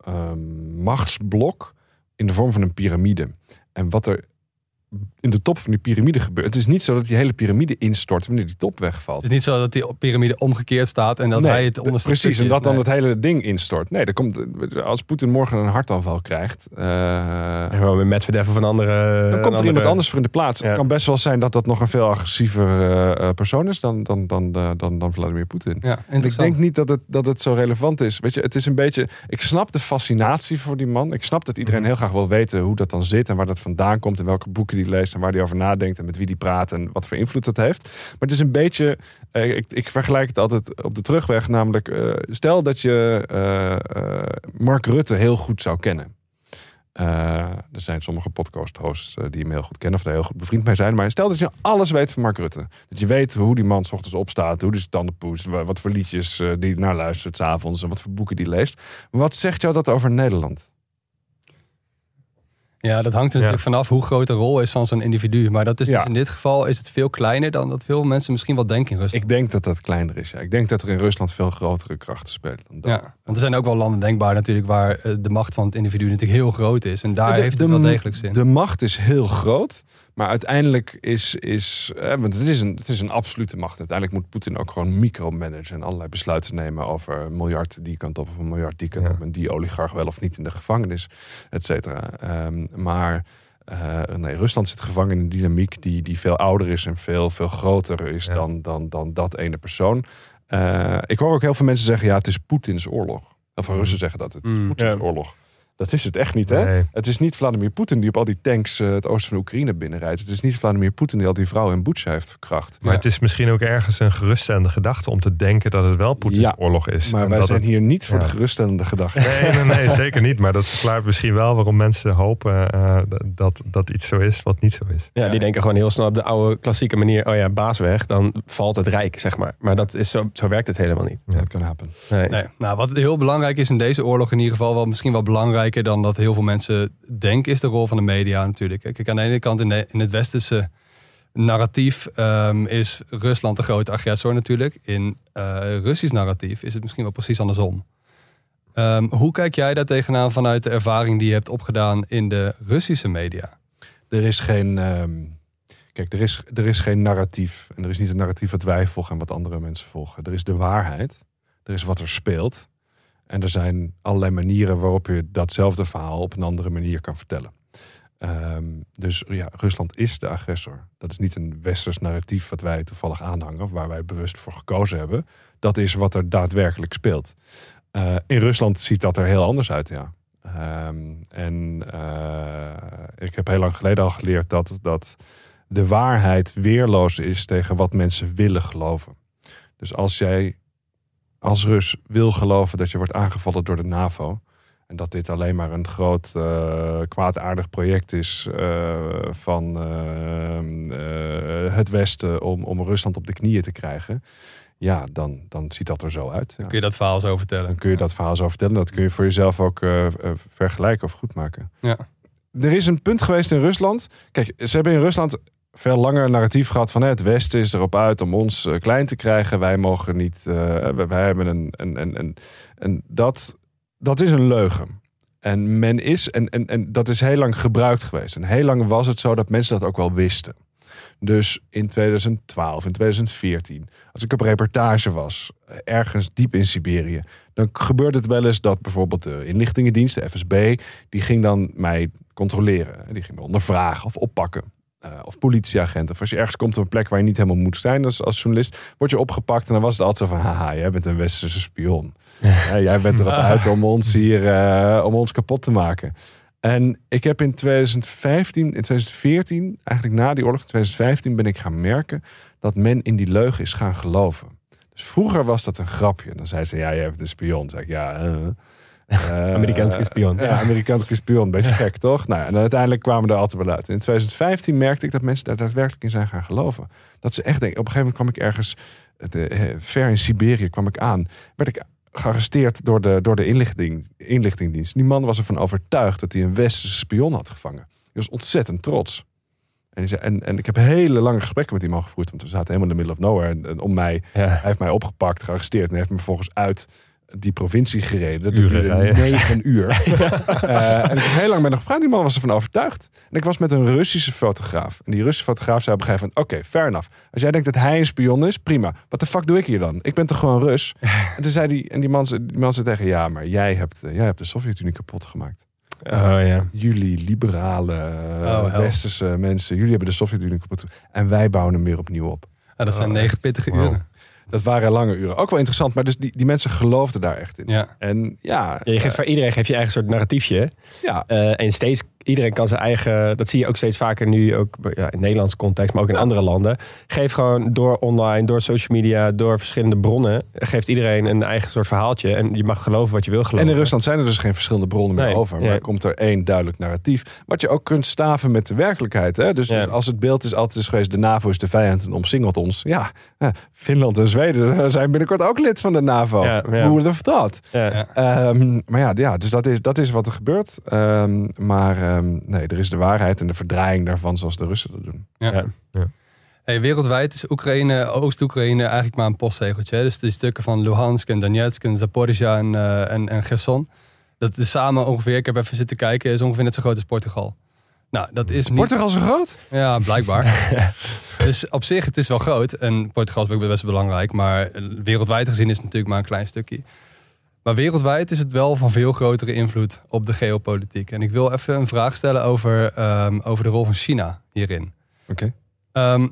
ehm, machtsblok in de vorm van een piramide. En wat er in de top van die piramide gebeurt. Het is niet zo dat die hele piramide instort wanneer die top wegvalt.
Het is niet zo dat die piramide omgekeerd staat en dat
Nee,
hij het onderste
Precies, en dat
is.
dan het hele ding instort. Nee, er komt, als Poetin morgen een hartaanval krijgt... eh,
En gewoon met Medvedev of een andere...
dan komt er iemand anders voor in de plaats.
Ja.
Het kan best wel zijn dat dat nog een veel agressiever eh, eh, persoon is dan, dan, dan, dan, dan Vladimir Poetin.
Ja,
En ik denk niet dat het, dat het zo relevant is. Weet je, het is een beetje. Ik snap de fascinatie voor die man. Ik snap dat iedereen
Mhm.
heel graag wil weten hoe dat dan zit en waar dat vandaan komt en welke boeken die leest en waar hij over nadenkt en met wie die praat en wat voor invloed dat heeft. Maar het is een beetje. eh, ik, ik vergelijk het altijd op de terugweg, namelijk eh, stel dat je eh, Mark Rutte heel goed zou kennen. Er zijn sommige podcast-hosts eh, die hem heel goed kennen of daar heel goed bevriend mee zijn. Maar stel dat je alles weet van Mark Rutte. Dat je weet hoe die man s ochtends opstaat, hoe die zijn tanden poest, wa- wat voor liedjes die naar luistert s'avonds en wat voor boeken die leest. Wat zegt jou dat over Nederland?
Ja, dat hangt er
Ja.
natuurlijk vanaf hoe groot de rol is van zo'n individu. Maar dat is
Ja.
dus in dit geval is het veel kleiner dan dat veel mensen misschien wel denken in Rusland.
Ik denk dat dat kleiner is. Ja. Ik denk dat er in Rusland veel grotere krachten spelen dan dat.
Ja, want er zijn ook wel landen denkbaar natuurlijk waar eh, de macht van het individu natuurlijk heel groot is. En daar
De-
heeft
de-
het wel degelijk zin.
De macht is heel groot, maar uiteindelijk is, is eh, want het is, een, het is een absolute macht. Uiteindelijk moet Poetin ook gewoon micromanagen en allerlei besluiten nemen over een miljard die kant op of een miljard die kant
Ja.
op en die oligarch wel of niet in de gevangenis, et cetera. Ehm, maar eh, nee, Rusland zit gevangen in een dynamiek die, die veel ouder is en veel, veel groter is
Ja.
dan, dan, dan dat ene persoon. Eh, ik hoor ook heel veel mensen zeggen, ja, het is Poetins oorlog. Of
Mhm.
Russen zeggen dat, het is
Mm.
Poetins
Ja.
oorlog. Dat is het echt niet, hè?
Nee.
Het is niet Vladimir Poetin die op al die tanks eh, het oosten van Oekraïne binnenrijdt. Het is niet Vladimir Poetin die al die vrouwen in Butsja heeft verkracht.
Maar het is misschien ook ergens een geruststellende gedachte om te denken dat het wel Poetins
Ja,
oorlog is.
Maar
En
wij
dat
zijn
het-
hier niet voor
ja.
de geruststellende gedachte.
Nee, nee, nee, zeker niet. Maar dat verklaart misschien wel waarom mensen hopen eh, dat, dat iets zo is wat niet zo is.
Ja, die denken gewoon heel snel op de oude klassieke manier. Oh ja, baas weg, dan valt het rijk, zeg maar. Maar dat is zo, zo werkt het helemaal niet.
Dat kan happen.
Nee.
Nee. Nou, wat heel belangrijk is in deze oorlog in ieder geval, wel misschien wel dan dat heel veel mensen denken, is de rol van de media natuurlijk. Kijk, aan de ene kant in het westerse narratief ehm, is Rusland de grote agressor natuurlijk. In eh, Russisch narratief is het misschien wel precies andersom. Ehm, hoe kijk jij daar tegenaan vanuit de ervaring die je hebt opgedaan in de Russische media?
Er is geen. ehm, kijk, er is, er is geen narratief. En er is niet een narratief wat wij volgen en wat andere mensen volgen. Er is de waarheid. Er is wat er speelt. En er zijn allerlei manieren waarop je datzelfde verhaal op een andere manier kan vertellen. Ehm, dus ja, Rusland is de agressor. Dat is niet een westers narratief wat wij toevallig aanhangen of waar wij bewust voor gekozen hebben. Dat is wat er daadwerkelijk speelt. Eh, in Rusland ziet dat er heel anders uit, ja. Ehm, en eh, ik heb heel lang geleden al geleerd dat, dat de waarheid weerloos is tegen wat mensen willen geloven. Dus als jij als Rus wil geloven dat je wordt aangevallen door de NAVO. En dat dit alleen maar een groot eh, kwaadaardig project is eh, van eh, het Westen om, om Rusland op de knieën te krijgen. Ja, dan, dan ziet dat er zo uit. Ja.
Kun je dat verhaal zo vertellen?
Dan kun je dat verhaal zo vertellen. Dat kun je voor jezelf ook vergelijken of goed maken.
Ja.
Er is een punt geweest in Rusland. Kijk, ze hebben in Rusland veel langer narratief gehad van het Westen is erop uit om ons eh, klein te krijgen. Wij mogen niet. eh, wij, hebben een. een, een, een dat, dat is een leugen. En men is, en, en, en dat is heel lang gebruikt geweest. En heel lang was het zo dat mensen dat ook wel wisten. Dus in 2012, in 2014, als ik op reportage was, eh, ergens diep in Siberië, dan gebeurde het wel eens dat bijvoorbeeld de inlichtingendienst, de FSB, die ging dan mij controleren. Die ging me ondervragen of oppakken. Eh, of politieagent. Of als je ergens komt op een plek waar je niet helemaal moet zijn als, als journalist, word je opgepakt. En dan was het altijd zo van, haha, jij bent een westerse spion. Ja, jij bent erop uit om ons hier, eh, om ons kapot te maken. En ik heb in 2015, in 2014, eigenlijk na die oorlog, in 2015 ben ik gaan merken dat men in die leugen is gaan geloven. Dus vroeger was dat een grapje. Dan zei ze, ja, je hebt een spion. Dan zei ik, ja, eh,
Amerikaanse spion.
Ja, Amerikaanse spion. Beetje gek, toch? Nou, en uiteindelijk kwamen we er altijd wel uit. In 2015 merkte ik dat mensen daar daadwerkelijk in zijn gaan geloven. Dat ze echt denken, op een gegeven moment kwam ik ergens, de, eh, ver in Siberië kwam ik aan. Werd ik gearresteerd door de, door de inlichting, inlichtingdienst. Die man was ervan overtuigd dat hij een westerse spion had gevangen. Hij was ontzettend trots. En, zei, en, en ik heb hele lange gesprekken met die man gevoerd. Want we zaten helemaal in the middle of nowhere. En, en om mij,
Ja.
hij heeft mij opgepakt, gearresteerd. En heeft me vervolgens uit die provincie gereden. Dat duurde negen uur. Eh, en ik heb heel lang met hem gepraat. Die man was ervan overtuigd. En ik was met een Russische fotograaf. En die Russische fotograaf zei op een gegeven moment... Oké, fair enough. Als jij denkt dat hij een spion is, prima. Wat de fuck doe ik hier dan? Ik ben toch gewoon Rus? en toen zei die, en die man, zei- die man zei tegen... Ja, maar jij hebt, eh, jij hebt de Sovjet-Unie kapot gemaakt.
Oh ja.
Jullie liberale eh,
Oh,
westerse mensen... Jullie hebben de Sovjet-Unie kapot gemaakt. En wij bouwen hem weer opnieuw op.
Ja, dat zijn
Oh,
negen pittige
Wow.
uren.
Dat waren lange uren. Ook wel interessant. Maar dus die, die mensen geloofden daar echt in.
Ja.
En ja...
Ja, je geeft, voor iedereen geeft je eigen soort narratiefje.
ja,
Eh, en steeds, iedereen kan zijn eigen, dat zie je ook steeds vaker nu, ook ja, in Nederlandse context, maar ook in andere landen. Geef gewoon door online, door social media, door verschillende bronnen, geeft iedereen een eigen soort verhaaltje. En je mag geloven wat je wil
En
geloven.
in Rusland zijn er dus geen verschillende bronnen meer
Nee,
over. Maar
ja.
komt er één duidelijk narratief. Wat je ook kunt staven met de werkelijkheid. Hè? Dus,
Ja.
dus als het beeld is altijd is geweest... de NAVO is de vijand en omsingelt ons. Ja, eh, Finland en Zweden zijn binnenkort ook lid van de NAVO.
Ja, ja.
Would have thought?
Ja.
Ehm, maar ja, ja dus dat is, dat is wat er gebeurt. Ehm, maar ehm, nee, er is de waarheid en de verdraaiing daarvan zoals de Russen dat doen.
Ja.
Ja.
Hey, wereldwijd is Oekraïne, Oost-Oekraïne eigenlijk maar een postzegeltje. hè. Dus de stukken van Luhansk en Donetsk en Zaporizhia en, eh, en, en Gerson. Dat is samen ongeveer, ik heb even zitten kijken, is ongeveer net zo groot als Portugal. Nou, dat is niet...
Portugal zo groot?
Ja, blijkbaar. dus op zich, het is wel groot. En Portugal is ook best belangrijk. Maar wereldwijd gezien is het natuurlijk maar een klein stukje. Maar wereldwijd is het wel van veel grotere invloed op de geopolitiek. En ik wil even een vraag stellen over, ehm, over de rol van China hierin.
Oké.
Ehm,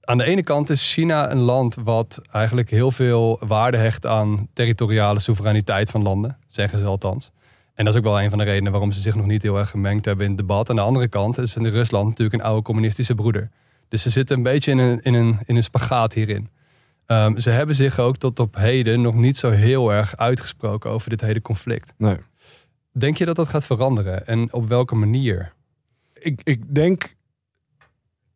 aan de ene kant is China een land wat eigenlijk heel veel waarde hecht aan territoriale soevereiniteit van landen, zeggen ze althans. En dat is ook wel een van de redenen waarom ze zich nog niet heel erg gemengd hebben in het debat. Aan de andere kant is in Rusland natuurlijk een oude communistische broeder. Dus ze zitten een beetje in een, in een, in een spagaat hierin. Ehm, ze hebben zich ook tot op heden nog niet zo heel erg uitgesproken over dit hele conflict.
Nee.
Denk je dat dat gaat veranderen? En op welke manier?
Ik, ik denk...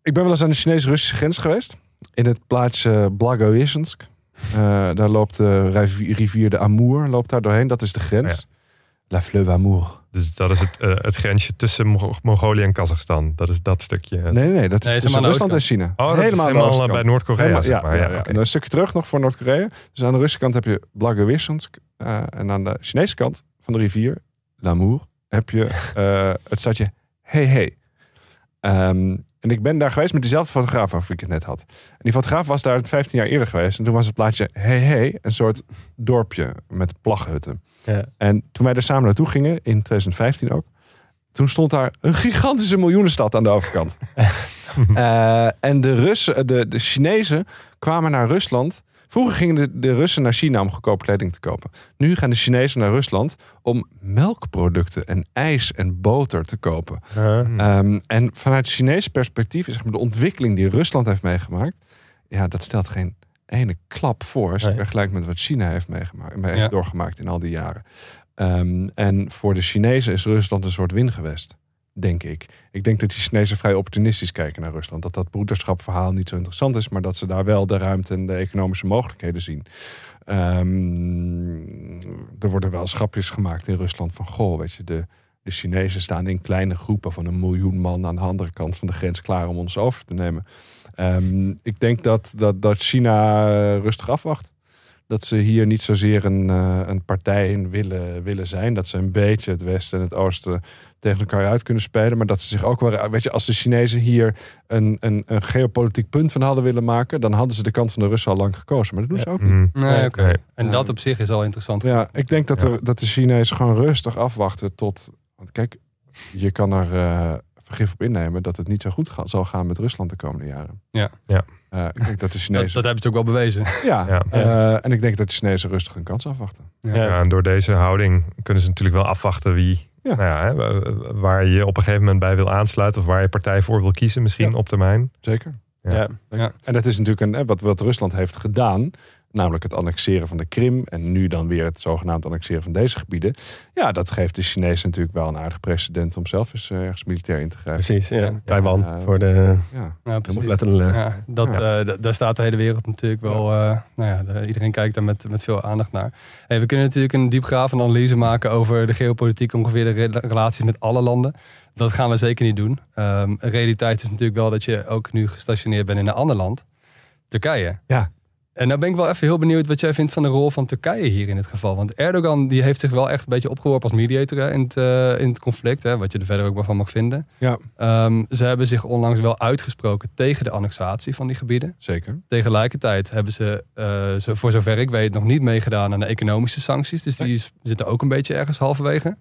Ik ben wel eens aan de Chinese-Russische grens geweest. In het plaatsje Blagoveschensk. Eh, daar loopt de rivier, rivier de Amour loopt daar doorheen. Dat is de grens.
Ja.
La Fleuve Amour.
Dus dat is het, eh, het grensje tussen Mo- Mongolië en Kazachstan. Dat is dat stukje.
Nee, nee, nee. Dat is
Nee,
tussen
helemaal
Rusland en China.
Oh, dat is
aan de
helemaal,
oostkant.
bij Noord-Korea,
Helemaal-
zeg
ja,
maar.
ja,
Ja,
ja. een stukje terug nog voor Noord-Korea. Dus aan de Russische kant heb je Blagoveschensk. eh en aan de Chinese kant van de rivier, L'Amour, heb je eh, het stadje Hey Hey. Ehm, en ik ben daar geweest met diezelfde fotograaf waarvan ik het net had. En die fotograaf was daar 15 jaar eerder geweest. En toen was het plaatje Hey Hey een soort dorpje met plaghutten.
Ja.
En toen wij er samen naartoe gingen, in 2015 ook, toen stond daar een gigantische miljoenenstad aan de overkant. Eh, en de Russen, de, de Chinezen kwamen naar Rusland. Vroeger gingen de, de Russen naar China om goedkope kleding te kopen. Nu gaan de Chinezen naar Rusland om melkproducten en ijs en boter te kopen.
Hmm.
Ehm, en vanuit Chinees perspectief is zeg maar, de ontwikkeling die Rusland heeft meegemaakt. Ja, dat stelt geen ene klap voor.
Nee.
vergelijkt met wat China heeft meegemaakt, mee-
Ja.
doorgemaakt in al die jaren. Ehm, en voor de Chinezen is Rusland een soort wingewest. Denk ik. Ik denk dat die Chinezen vrij opportunistisch kijken naar Rusland. Dat dat broederschapverhaal niet zo interessant is, maar dat ze daar wel de ruimte en de economische mogelijkheden zien. Ehm, er worden wel schapjes gemaakt in Rusland van goh, weet je, de, de Chinezen staan in kleine groepen van een miljoen man aan de andere kant van de grens klaar om ons over te nemen. Ehm, ik denk dat, dat, dat China eh, rustig afwacht. Dat ze hier niet zozeer een, eh, een partij in willen, willen zijn. Dat ze een beetje het Westen en het Oosten tegen elkaar uit kunnen spelen. Maar dat ze zich ook wel. Weet je, als de Chinezen hier een, een, een geopolitiek punt van hadden willen maken. dan hadden ze de kant van de Russen al lang gekozen. Maar dat doen ze ook niet.
Hmm.
Nee. En dat op zich is al interessant.
Ja, ik denk dat,
Ja.
er, dat de Chinezen gewoon rustig afwachten tot. Want kijk, je kan er eh, vergif op innemen dat het niet zo goed ga- zal gaan met Rusland de komende jaren.
Ja.
Ja.
Eh, ik denk dat de Chinezen.
dat hebben ze ook wel bewezen.
ja,
Ja.
eh, en ik denk dat de Chinezen rustig een kans afwachten.
Ja.
Ja, en door deze houding kunnen ze natuurlijk wel afwachten wie
Ja.
Nou ja, hè, wa- waar je op een gegeven moment bij wil aansluiten of waar je partij voor wil kiezen, misschien
Ja.
op termijn.
Zeker.
Ja.
Ja.
Ja.
En dat is natuurlijk een, wat, wat Rusland heeft gedaan. Namelijk het annexeren van de Krim. En nu dan weer het zogenaamd annexeren van deze gebieden. Ja, dat geeft de Chinezen natuurlijk wel een aardig precedent om zelf eens eh, ergens militair in te grijpen.
Precies, ja. Taiwan
Ja.
voor de
Ja.
Ja, precies.
oplettende les.
Ja, dat,
Ja.
eh, d- daar staat de hele wereld natuurlijk wel. eh, nou ja, de- iedereen kijkt daar met, met veel aandacht naar. Hey, we kunnen natuurlijk een diepgravende analyse maken over de geopolitiek, ongeveer de re- relaties met alle landen. Dat gaan we zeker niet doen. Ehm, de realiteit is natuurlijk wel dat je ook nu gestationeerd bent in een ander land, Turkije.
Ja.
En nou ben ik wel even heel benieuwd wat jij vindt van de rol van Turkije hier in dit geval. Want Erdogan die heeft zich wel echt een beetje opgeworpen als mediator hè, in, het, eh, in het conflict. Hè, wat je er verder ook wel van mag vinden.
Ja.
Ehm, ze hebben zich onlangs wel uitgesproken tegen de annexatie van die gebieden.
Zeker.
Tegelijkertijd hebben ze, eh, voor zover ik weet, nog niet meegedaan aan de economische sancties. Dus die zitten ook een beetje ergens halverwege.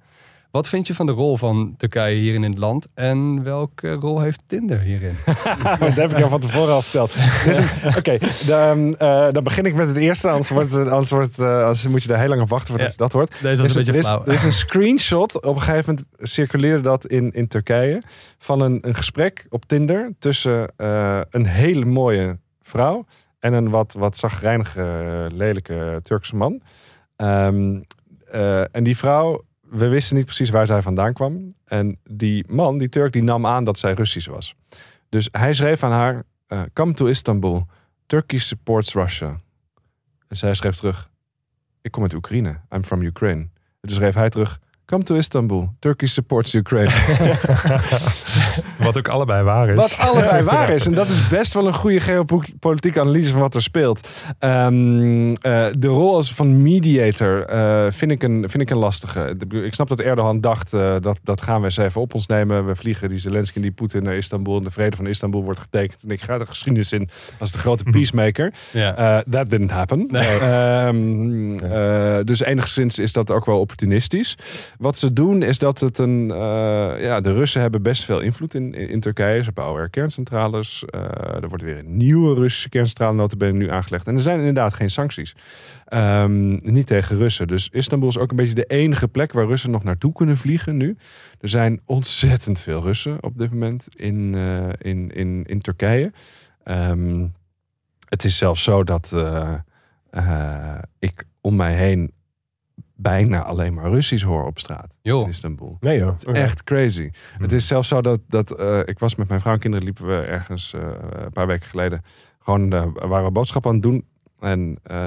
Wat vind je van de rol van Turkije hier in het land? En welke rol heeft Tinder hierin?
dat heb ik jou van tevoren al verteld. Dus Oké, dan, eh, dan begin ik met het eerste. Anders, wordt, het- anders, wordt, eh, anders moet je er heel lang op wachten voordat
Ja.
je dat hoort.
Deze was
Er is,
een beetje
er is-
flauw.
er is een screenshot. Op een gegeven moment circuleerde dat in, in Turkije. Van een, een gesprek op Tinder tussen eh, een hele mooie vrouw. En een wat, wat zagrijnige, lelijke Turkse man. Ehm, eh, en die vrouw, we wisten niet precies waar zij vandaan kwam. En die man, die Turk, die nam aan dat zij Russisch was. Dus hij schreef aan haar: eh, Come to Istanbul. Turkey supports Russia. En zij schreef terug: Ik kom uit Oekraïne. I'm from Ukraine. En toen schreef hij terug: Come to Istanbul. Turkey supports Ukraine.
Wat ook allebei waar is.
Wat allebei waar is. En dat is best wel een goede geopolitieke analyse van wat er speelt. Ehm, eh, de rol als van mediator eh, vind, ik een, vind ik een lastige. Ik snap dat Erdogan dacht, eh, dat, dat gaan we eens even op ons nemen. We vliegen die Zelensky en die Poetin naar Istanbul. En de vrede van Istanbul wordt getekend. En ik ga de geschiedenis in als de grote peacemaker. Eh, that didn't happen.
Nee.
Ehm, eh, dus enigszins is dat ook wel opportunistisch. Wat ze doen is dat het een... ja, de Russen hebben best veel invloed in, in, Turkije. Ze bouwen er kerncentrales. Eh, er wordt weer een nieuwe Russische kerncentrale notabene nu aangelegd. En er zijn inderdaad geen sancties. Ehm, niet tegen Russen. Dus Istanbul is ook een beetje de enige plek waar Russen nog naartoe kunnen vliegen nu. Er zijn ontzettend veel Russen op dit moment in, eh, in, in, in Turkije. Ehm, het is zelfs zo dat eh, ik om mij heen bijna alleen maar Russisch hoor op straat in
Joh.
Istanbul.
Nee joh.
Het is echt crazy.
Hm.
Het is zelfs zo dat, dat eh, ik was met mijn vrouw en kinderen liepen we ergens eh, een paar weken geleden gewoon eh, waren we boodschappen aan het doen en eh,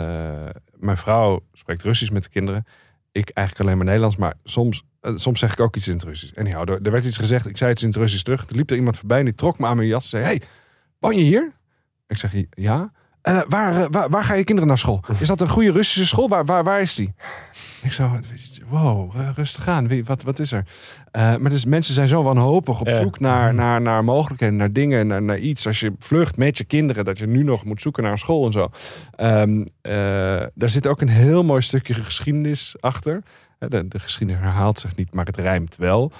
mijn vrouw spreekt Russisch met de kinderen. Ik eigenlijk alleen maar Nederlands, maar soms, soms zeg ik ook iets in het Russisch. En er, er werd iets gezegd, ik zei iets in het Russisch terug. Er liep er iemand voorbij en die trok me aan mijn jas en zei: Hey, woon je hier? Ik zeg ja. En waar, eh, waar, waar gaan je kinderen naar school? Is dat een goede Russische school? Waar, waar, waar is die? Ik zo, wow, eh, rustig aan. Wie, wat, wat is er? Maar dus mensen zijn zo wanhopig op
Ja.
zoek naar, naar, naar mogelijkheden, naar dingen, naar, naar iets. Als je vlucht met je kinderen, dat je nu nog moet zoeken naar een school en zo. Ehm, eh, daar zit ook een heel mooi stukje geschiedenis achter. De, de geschiedenis herhaalt zich niet, maar het rijmt wel.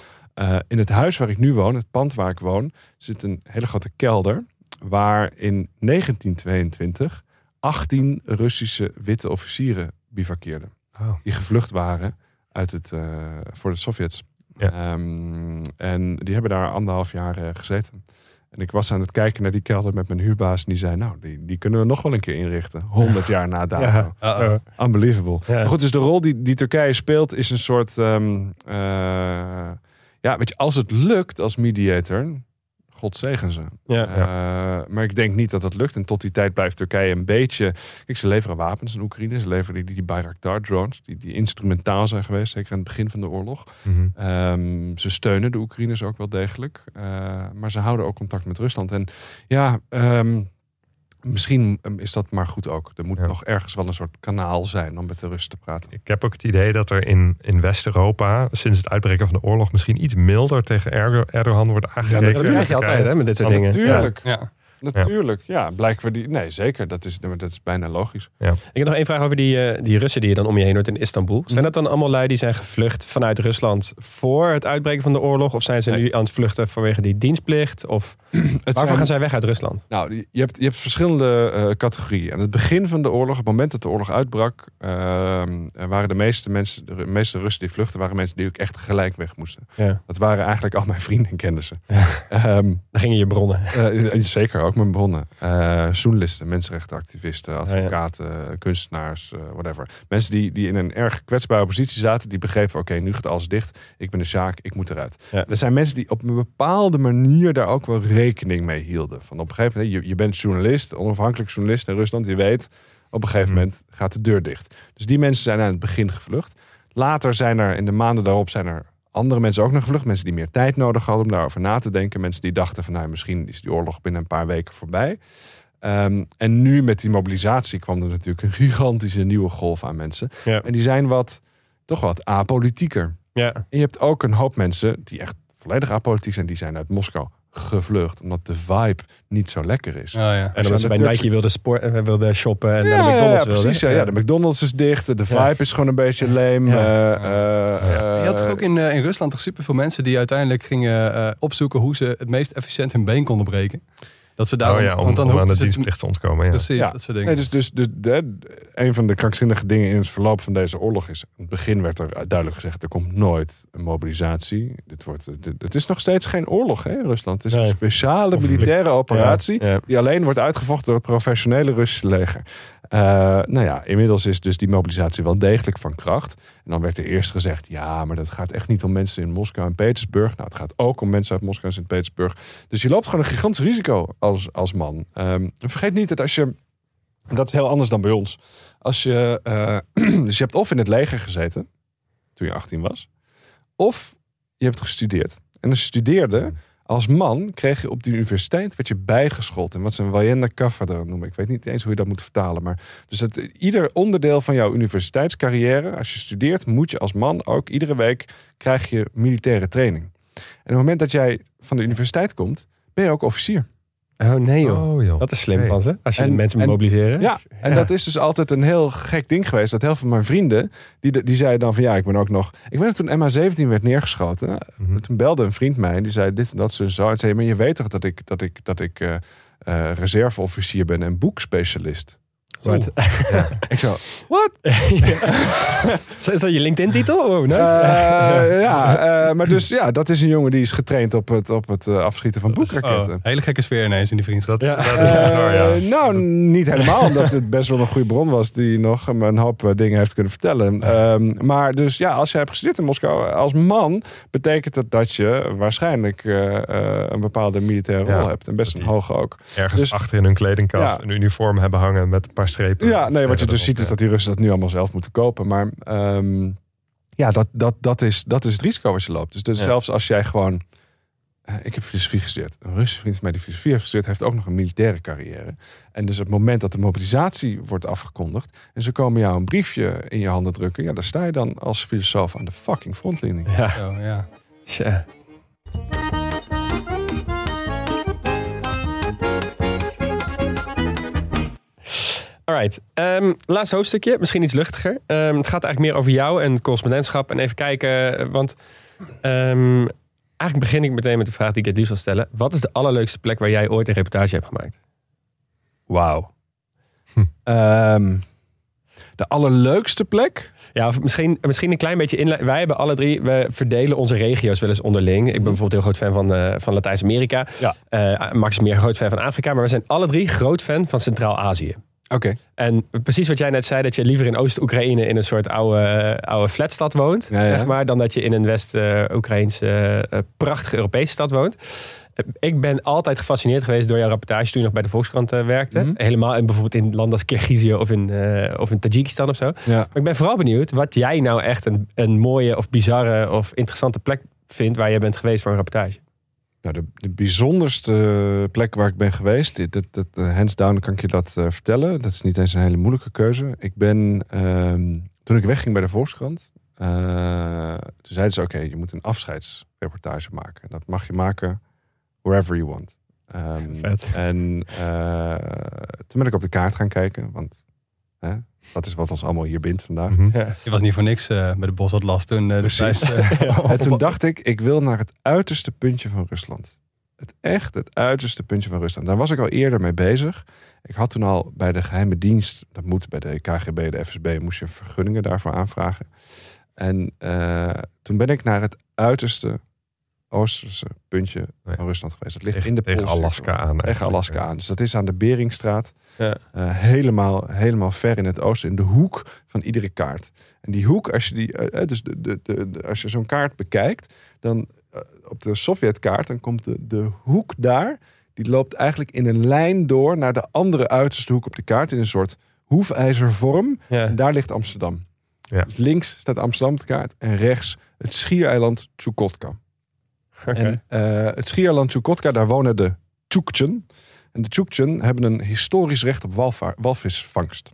In het huis waar ik nu woon, het pand waar ik woon, zit een hele grote kelder. Waar in 1922 18 Russische witte officieren bivakkeerden.
Oh.
Die gevlucht waren uit het, eh, voor de Sovjets.
Ja.
Ehm, en die hebben daar anderhalf jaar eh, gezeten. En ik was aan het kijken naar die kelder met mijn huurbaas. En die zei, nou, die, die kunnen we nog wel een keer inrichten. 100 jaar na dato.
Ja.
Unbelievable.
Ja.
Maar goed, dus de rol die, die Turkije speelt is een soort... ehm, eh, ja, weet je, als het lukt als mediator... God zegen ze.
Ja.
Eh, maar ik denk niet dat dat lukt. En tot die tijd blijft Turkije een beetje... Kijk, ze leveren wapens aan Oekraïne. Ze leveren die, die Bayraktar-drones. Die, die instrumentaal zijn geweest. Zeker aan het begin van de oorlog.
Mhm.
Ehm, ze steunen de Oekraïners ook wel degelijk. Eh, maar ze houden ook contact met Rusland. En ja, ehm, misschien ehm, is dat maar goed ook. Er moet
Ja.
nog ergens wel een soort kanaal zijn om met de Russen te praten.
Ik heb ook het idee dat er in, in West-Europa sinds het uitbreken van de oorlog misschien iets milder tegen Erdo- Erdogan wordt
Ja,
aangerekend.
dat
Dat krijg je altijd hè, met dit soort
Want
dingen.
Natuurlijk.
Ja.
Natuurlijk, ja. Blijkbaar die... Nee, zeker. Dat is, dat is bijna logisch.
Ik heb nog één vraag over die, eh, die Russen die je dan om je heen hoort in Istanbul. Zijn dat dan allemaal lui die zijn gevlucht vanuit Rusland voor het uitbreken van de oorlog? Of zijn ze
Nee.
nu aan het vluchten vanwege die dienstplicht? Of
Het
waarvoor
zijn-
gaan zij weg uit Rusland?
Nou, je hebt, je hebt verschillende eh, categorieën. Aan het begin van de oorlog, op het moment dat de oorlog uitbrak, ehm, er waren de meeste mensen, de meeste Russen die vluchten, waren mensen die ook echt gelijk weg moesten.
Ja.
Dat waren eigenlijk al mijn vrienden en kennissen. Ehm,
Dan gingen je bronnen.
eh, zeker, ook mijn bronnen. Eh journalisten, mensenrechtenactivisten, advocaten, kunstenaars, eh, whatever. Mensen die, die in een erg kwetsbare positie zaten, die begrepen, oké, nu gaat alles dicht. Ik ben de Sjaak, ik moet eruit.
Ja.
Er zijn mensen die op een bepaalde manier daar ook wel rekening mee hielden. Van op een gegeven moment, je, je bent journalist, onafhankelijk journalist in Rusland, je weet, op een gegeven
Hmm.
moment gaat de deur dicht. Dus die mensen zijn aan het begin gevlucht. Later zijn er, in de maanden daarop, zijn er andere mensen ook nog gevlucht. Mensen die meer tijd nodig hadden om daarover na te denken. Mensen die dachten van, nou, misschien is die oorlog binnen een paar weken voorbij. Ehm, en nu met die mobilisatie kwam er natuurlijk een gigantische nieuwe golf aan mensen.
Ja.
En die zijn wat, toch wat apolitieker.
Ja.
En je hebt ook een hoop mensen die echt volledig apolitiek zijn. Die zijn uit Moskou gevlucht. Omdat de vibe niet zo lekker is.
Oh, ja.
En
je
omdat ze
aan
bij Nike wilden, sport, eh, wilden shoppen en naar de McDonald's
ja, precies. Ja, ja, de McDonald's is dicht. De vibe
Ja.
is gewoon een beetje leem.
Ja.
eh, eh,
Je had toch ook in, in Rusland toch superveel mensen die uiteindelijk gingen eh, opzoeken hoe ze het meest efficiënt hun been konden breken. Dat ze daarom,
oh ja, om,
want dan
om aan de dienstplicht te ontkomen. Ja.
Precies,
Ja.
dat soort dingen.
Nee, dus, dus de, de- een van de krankzinnige dingen in het verloop van deze oorlog is... In het begin werd er duidelijk gezegd, er komt nooit een mobilisatie. Dit wordt, dit- het is nog steeds geen oorlog hè, in Rusland. Het is
Nee.
een speciale militaire operatie...
Ja, ja.
die alleen wordt uitgevochten door het professionele Russische leger. Eh, nou ja, inmiddels is dus die mobilisatie wel degelijk van kracht. En dan werd er eerst gezegd, ja, maar dat gaat echt niet om mensen in Moskou en Petersburg. Nou, het gaat ook om mensen uit Moskou en Sint-Petersburg. Dus je loopt gewoon een gigantisch risico als, als man. Ehm, vergeet niet dat als je, dat is heel anders dan bij ons. Als je, eh, dus je hebt of in het leger gezeten, toen je 18 was, of je hebt gestudeerd. En je studeerde, als man kreeg je op de universiteit werd je bijgeschoold in wat ze een wajenna kaffer noemen. Ik weet niet eens hoe je dat moet vertalen, maar dus het, ieder onderdeel van jouw universiteitscarrière, als je studeert, moet je als man ook iedere week krijg je militaire training. En op het moment dat jij van de universiteit komt, ben je ook officier.
Oh nee joh.
Oh, joh.
Dat is slim
Nee.
van ze. Als je
En-
mensen
en-
mobiliseren.
Ja, en dat is dus altijd een heel gek ding geweest. Dat heel veel van mijn vrienden, die, die zeiden dan van ja, ik ben ook nog... Ik weet nog toen MH17 werd neergeschoten.
Mhm.
Toen belde een vriend mij en die zei dit en dat zo en zo. En zei, maar je weet toch dat ik, dat ik, dat ik eh, eh, reserveofficier ben en boekspecialist.
Wat?
Ik zo, wat?
Is dat je LinkedIn-titel? Oh, nice.
Eh, ja, eh, maar dus ja, dat is een jongen die is getraind op het, op het eh, afschieten van boekraketten.
Oh, hele gekke sfeer ineens in die vriendschap.
Ja.
Nou, niet helemaal, omdat het best wel een goede bron was die nog een hoop dingen heeft kunnen vertellen. Ehm, maar dus ja, als jij hebt gestudeerd in Moskou als man, betekent dat dat je waarschijnlijk een bepaalde militaire rol
Ja,
hebt. En best een hoge ook.
Ergens
dus-
achter in hun kledingkast
Ja.
een uniform hebben hangen met een paar strepen.
Ja, nee, wat je dus ziet is dat die Russen dat nu allemaal zelf moeten kopen. Maar ehm, ja, dat, dat, dat, is, dat is het risico wat je loopt. Dus, dus
Ja.
zelfs als jij gewoon... eh, ik heb filosofie gestudeerd. Een Russische vriend van mij die filosofie heeft gestudeerd... heeft ook nog een militaire carrière. En dus op het moment dat de mobilisatie wordt afgekondigd... en ze komen jou een briefje in je handen drukken... ja, daar sta je dan als filosoof aan de fucking frontlinie.
Ja.
Zo, ja.
Tja. Alright, Ehm laatste hoofdstukje, misschien iets luchtiger. Ehm, het gaat eigenlijk meer over jou en het correspondentschap. En even kijken, eh, want ehm, eigenlijk begin ik meteen met de vraag die ik het liefst wil stellen. Wat is de allerleukste plek waar jij ooit een reportage hebt gemaakt?
Wauw.
Hm.
De allerleukste plek?
Ja, of misschien, misschien een klein beetje inleiding. Wij hebben alle drie, we verdelen onze regio's wel eens onderling. Ik ben bijvoorbeeld heel groot fan van, eh, van Latijns-Amerika.
Ja.
Eh, Max is meer groot fan van Afrika. Maar we zijn alle drie groot fan van Centraal-Azië.
Oké.
En precies wat jij net zei, dat je liever in Oost-Oekraïne in een soort oude, oude flatstad woont,
Ja, ja.
zeg maar, dan dat je in een West-Oekraïnse eh, prachtige Europese stad woont. Ik ben altijd gefascineerd geweest door jouw rapportage toen je nog bij de Volkskrant eh, werkte.
Mhm.
Helemaal in, bijvoorbeeld in landen als Kirgizië of in, eh, of in Tajikistan of zo.
Ja.
Maar ik ben vooral benieuwd wat jij nou echt een, een mooie of bizarre of interessante plek vindt waar je bent geweest voor een rapportage.
Nou, de, de bijzonderste plek waar ik ben geweest, dit, dit, eh, hands down kan ik je dat eh, vertellen. Dat is niet eens een hele moeilijke keuze. Ik ben, ehm, toen ik wegging bij de Volkskrant, eh, toen zeiden ze, oké, je moet een afscheidsreportage maken. Dat mag je maken wherever you want.
Vet.
En eh, toen ben ik op de kaart gaan kijken. Want hè, dat is wat ons allemaal hier bindt vandaag.
Mhm.
Je was niet voor niks eh bij de Bosatlas toen eh,
Precies.
eh,
En toen dacht ik, ik wil naar het uiterste puntje van Rusland. Het echt het uiterste puntje van Rusland. Daar was ik al eerder mee bezig. Ik had toen al bij de geheime dienst, dat moet bij de KGB, de FSB, moest je vergunningen daarvoor aanvragen. En eh, toen ben ik naar het uiterste oosterse puntje
Nee.
van Rusland geweest. Dat ligt
Tegen-
in de
tegen. Alaska aan
Tegen Alaska aan. Dus dat is aan de Beringstraat.
Ja.
Eh, helemaal, helemaal ver in het oosten, in de hoek van iedere kaart. En die hoek, als je, die, eh, eh, dus de, de, de, de- als je zo'n kaart bekijkt, dan op de Sovjetkaart, dan komt de, de hoek daar, die loopt eigenlijk in een lijn door naar de andere uiterste hoek op de kaart, in een soort hoefijzervorm.
Ja.
En daar ligt Amsterdam.
Ja.
Dus links staat Amsterdam op de kaart en rechts het schiereiland Chukotka. En eh, het schiereiland Chukotka, daar wonen de Chukchen. En de Chukchen hebben een historisch recht op walva- walvisvangst.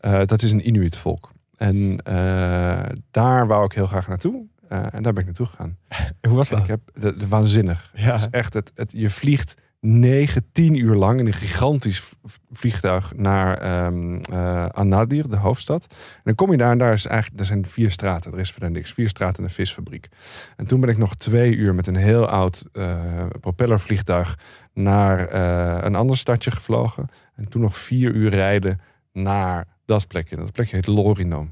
Eh, dat is een Inuit volk. En eh, daar wou ik heel graag naartoe. En daar ben ik naartoe gegaan.
Hoe was
En
dat?
ik heb, de, de- waanzinnig.
Ja.
Het is echt, het, het, je vliegt 9, 10 uur lang in een gigantisch vliegtuig naar ehm eh, Anadir, de hoofdstad. En dan kom je daar en daar, is eigenlijk, er zijn vier straten. Er is verder niks. Vier straten en een visfabriek. En toen ben ik nog twee uur met een heel oud eh, propellervliegtuig naar eh, een ander stadje gevlogen. En toen nog vier uur rijden naar dat plekje. Dat plekje heet Lorino.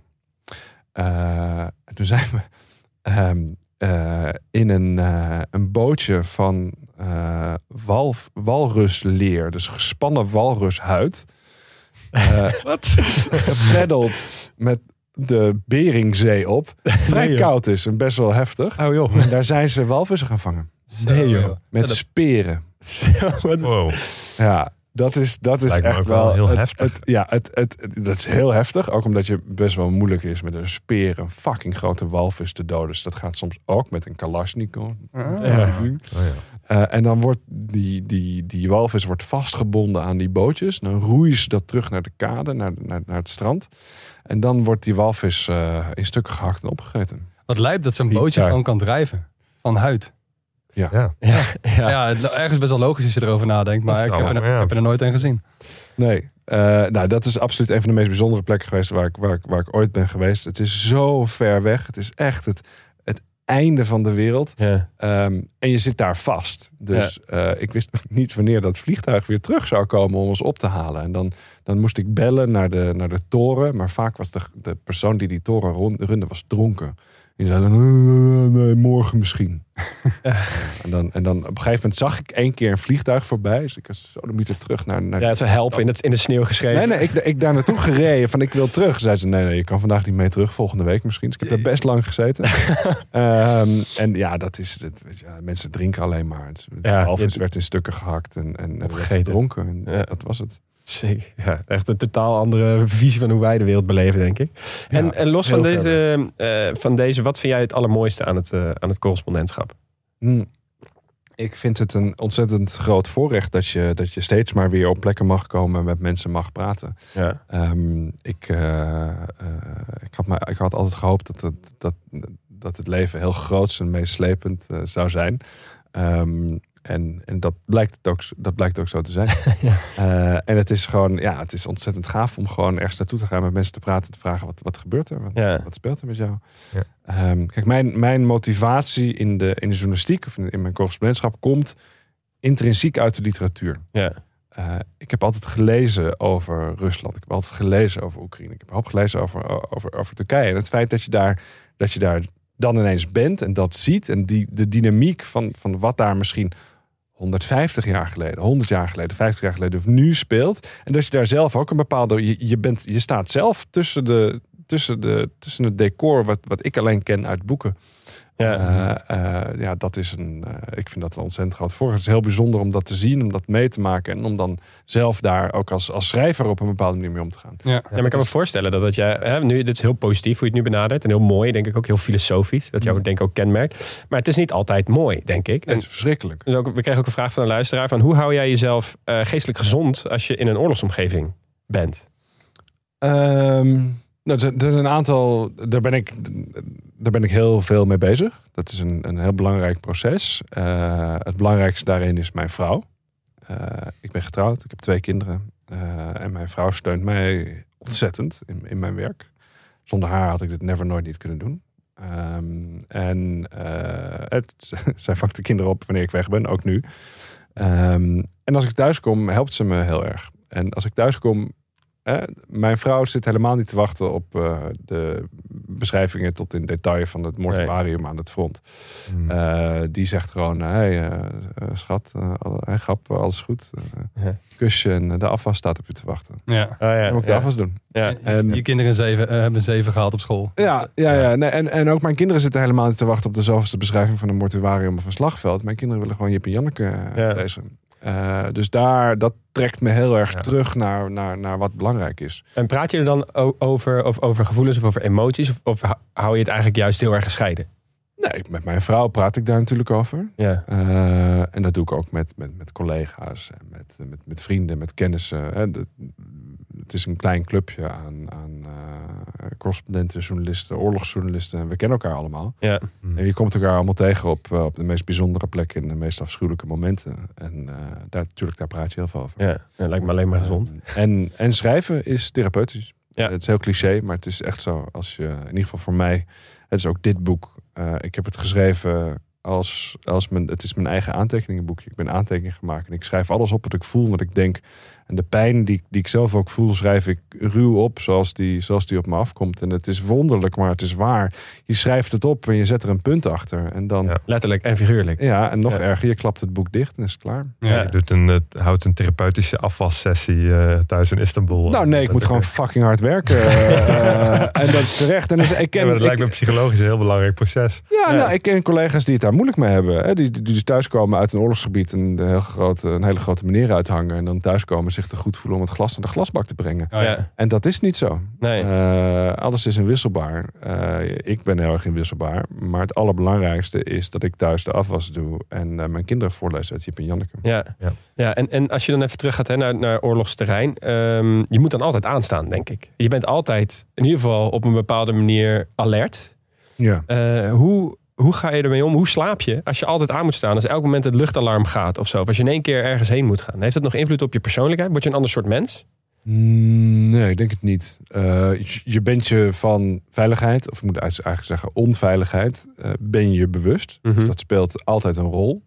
Eh, en toen zijn we ehm, eh, in een, eh, een bootje van eh, wal, walrusleer. Dus gespannen walrushuid. Eh
Wat?
gepeddeld met de Beringzee op. Vrij
Nee,
koud is en best wel heftig.
Oh joh.
En daar zijn ze walvissen gaan vangen.
Nee joh.
Met speren.
Wow.
Ja, dat is, dat is
Lijkt
echt
wel
wel
heel
het-
heftig.
het- ja, het, het, het- dat is heel heftig. Ook omdat je best wel moeilijk is met een speer een fucking grote walvis te doden. Dus dat gaat soms ook met een Kalashnikov.
Ja.
Oh, ja.
Eh, en dan wordt die, die, die walvis wordt vastgebonden aan die bootjes. Dan roeien ze dat terug naar de kade, naar, naar, naar het strand. En dan wordt die walvis eh, in stukken gehakt en opgegeten.
Wat lijpt dat zo'n bootje gewoon kan drijven. Van huid.
Ja.
Ja.
Ja, het- ergens best wel logisch als je erover nadenkt. Maar ik heb, er,
wel, ja.
ik heb er nooit een gezien.
Nee, eh, nou dat is absoluut een van de meest bijzondere plekken geweest waar ik, waar, ik, waar ik ooit ben geweest. Het is zo ver weg. Het is echt het, het einde van de wereld.
Ja.
Ehm, en je zit daar vast. Dus eh, ik wist nog niet wanneer dat vliegtuig weer terug zou komen om ons op te halen. En dan, dan moest ik bellen naar de, naar de toren. Maar vaak was de, de persoon die die toren rond- runde was dronken. Die zei dan, "Eh, nee, morgen misschien. En, dan, en dan op een gegeven moment zag ik één keer een vliegtuig voorbij. Dus ik was zo de meter terug naar... naar
Ja, zou helpen in, het, in de sneeuw geschreven.
Nee, nee, ik, ik daar naartoe gereden van ik wil terug. Zei ze, nee, nee, je kan vandaag niet mee terug, volgende week misschien. Dus ik heb daar best lang gezeten. Ehm, en ja, dat is, dat, weet je, mensen drinken alleen maar. Het, de
Ja,
werd in stukken gehakt en, en
Opgegeten.
gedronken. En
Ja.
dat was het.
Zeker. Ja, echt een totaal andere visie van hoe wij de wereld beleven, denk ik. En,
Ja,
en los van deze, eh, van deze, wat vind jij het allermooiste aan het, eh, aan het correspondentschap?
Hm. Ik vind het een ontzettend groot voorrecht dat je, dat je steeds maar weer op plekken mag komen en met mensen mag praten.
Ja.
Ehm, ik, eh, ik, had maar, ik had altijd gehoopt dat het, dat, dat het leven heel groots en meeslepend zou zijn. Ehm, en en dat, blijkt ook, dat blijkt ook zo te zijn.
Ja.
Eh, en het is gewoon, ja, het is ontzettend gaaf om gewoon ergens naartoe te gaan met mensen te praten en te vragen wat, wat gebeurt er? Wat,
Ja.
wat speelt er met jou?
Ja.
Ehm, kijk, mijn, mijn motivatie in de, in de journalistiek of in, in mijn correspondentschap komt intrinsiek uit de literatuur.
Ja.
Eh, ik heb altijd gelezen over Rusland. Ik heb altijd gelezen over Oekraïne. Ik heb hoop gelezen over, over, over Turkije. En het feit dat je daar, dat je daar dan ineens bent en dat ziet. En die, de dynamiek van, van wat daar misschien 150 jaar geleden, 100 jaar geleden, 50 jaar geleden of nu speelt. En dat je daar zelf ook een bepaalde. Je, je, bent, je staat zelf tussen, de, tussen, de, tussen het decor wat, wat ik alleen ken uit boeken.
Ja.
Eh, eh, ja, dat is een. eh, ik vind dat een ontzettend groot voordeel. Het is heel bijzonder om dat te zien, om dat mee te maken en om dan zelf daar ook als, als schrijver op een bepaalde manier mee om te gaan.
Ja.
Ja, maar ik kan me voorstellen dat, dat jij, hè, nu, dit is heel positief hoe je het nu benadert. En heel mooi, denk ik ook heel filosofisch. Dat jou
Mm.
denk ik ook kenmerkt. Maar het is niet altijd mooi, denk ik.
Het is verschrikkelijk.
dus ook, we kregen ook een vraag van een luisteraar. Van hoe hou jij jezelf eh, geestelijk gezond als je in een oorlogsomgeving bent?
Ehm, nou, er zijn- er zijn een aantal. Daar ben ik, daar ben ik heel veel mee bezig. Dat is een, een heel belangrijk proces. Eh, het belangrijkste daarin is mijn vrouw. Eh, ik ben getrouwd, ik heb twee kinderen. Eh, en mijn vrouw steunt mij ontzettend in, in mijn werk. Zonder haar had ik dit never nooit niet kunnen doen. Ehm, en het, zij vangt de kinderen op wanneer ik weg ben, ook nu. Ehm, en als ik thuis kom, helpt ze me heel erg. En als ik thuis kom, hè, mijn vrouw zit helemaal niet te wachten op eh, de beschrijvingen tot in detail van het mortuarium aan het front.
Hmm.
Eh, die zegt gewoon, hey, eh, schat, eh, hey, grap, alles goed.
Ja.
Kusje en de afwas staat op je te wachten.
Ja.
Oh, ja,
Dan moet ik de
ja.
afwas doen.
Ja.
En-
je kinderen zeven, hebben zeven gehaald op school.
Ja, ja, ja. Nee, en, en ook mijn kinderen zitten helemaal niet te wachten op de zoveelste beschrijving van een mortuarium of een slagveld. Mijn kinderen willen gewoon Jip en Janneke
Ja.
lezen. Eh, dus daar, dat trekt me heel erg
Ja.
terug naar, naar, naar wat belangrijk is.
En praat je er dan over, of over gevoelens of over emoties? Of, of hou je het eigenlijk juist heel erg gescheiden?
Nee, met mijn vrouw praat ik daar natuurlijk over.
Ja.
Eh, en dat doe ik ook met, met, met collega's en met, met, met vrienden, met kennissen. Het is een klein clubje aan, aan eh, correspondenten, journalisten, oorlogsjournalisten. En we kennen elkaar allemaal.
Ja.
En je komt elkaar allemaal tegen op, eh, op de meest bijzondere plekken en de meest afschuwelijke momenten. En eh, daar, natuurlijk, daar praat je heel veel over.
Ja. ja, lijkt me alleen maar gezond.
Eh, En, en schrijven is therapeutisch.
Ja.
Het is heel cliché, maar het is echt zo. Als je, in ieder geval voor mij, het is ook dit boek. Eh, ik heb het geschreven als, als mijn, het is mijn eigen aantekeningenboekje. Ik ben aantekeningen gemaakt en ik schrijf alles op wat ik voel, wat ik denk. En de pijn die, die ik zelf ook voel, schrijf ik ruw op zoals die, zoals die op me afkomt. En het is wonderlijk, maar het is waar. Je schrijft het op en je zet er een punt achter. En dan, ja,
Ja.
Letterlijk en figuurlijk.
en nog
Ja.
erger, je klapt het boek dicht en is het klaar.
Ja, je doet een, eh, houdt een therapeutische afwassessie eh, thuis in Istanbul.
Nou nee, ik moet gewoon fucking hard werken. Eh, en dat is terecht. En dus, ik
Ja,
ken,
maar dat
ik-
lijkt me psychologisch een heel belangrijk proces.
Ja,
Ja.
Nou, ik ken collega's die het daar moeilijk mee hebben. Hè? Die, die dus thuiskomen uit een oorlogsgebied en een, heel grote, een hele grote meneer uithangen. En dan thuiskomen zich te goed voelen om het glas naar de glasbak te brengen.
Oh, ja.
En dat is niet zo.
Nee.
Eh, alles is inwisselbaar. Eh, ik ben heel erg inwisselbaar. Maar het allerbelangrijkste is dat ik thuis de afwas doe. En eh, mijn kinderen voorlees uit Jip en Janneke.
Ja,
Ja.
ja. en, en als je dan even terug gaat hè, naar, naar oorlogsterrein. ehm, je moet dan altijd aanstaan, denk ik. Je bent altijd in ieder geval op een bepaalde manier alert.
Ja.
Eh, hoe, hoe ga je ermee om? Hoe slaap je als je altijd aan moet staan? Als elk moment het luchtalarm gaat of zo. Of als je in één keer ergens heen moet gaan. Heeft dat nog invloed op je persoonlijkheid? Word je een ander soort mens?
Mm, Nee, ik denk het niet. Eh, je- bent je van veiligheid, of ik moet eigenlijk zeggen onveiligheid, eh, ben je je bewust.
Mhm.
Dus dat speelt altijd een rol.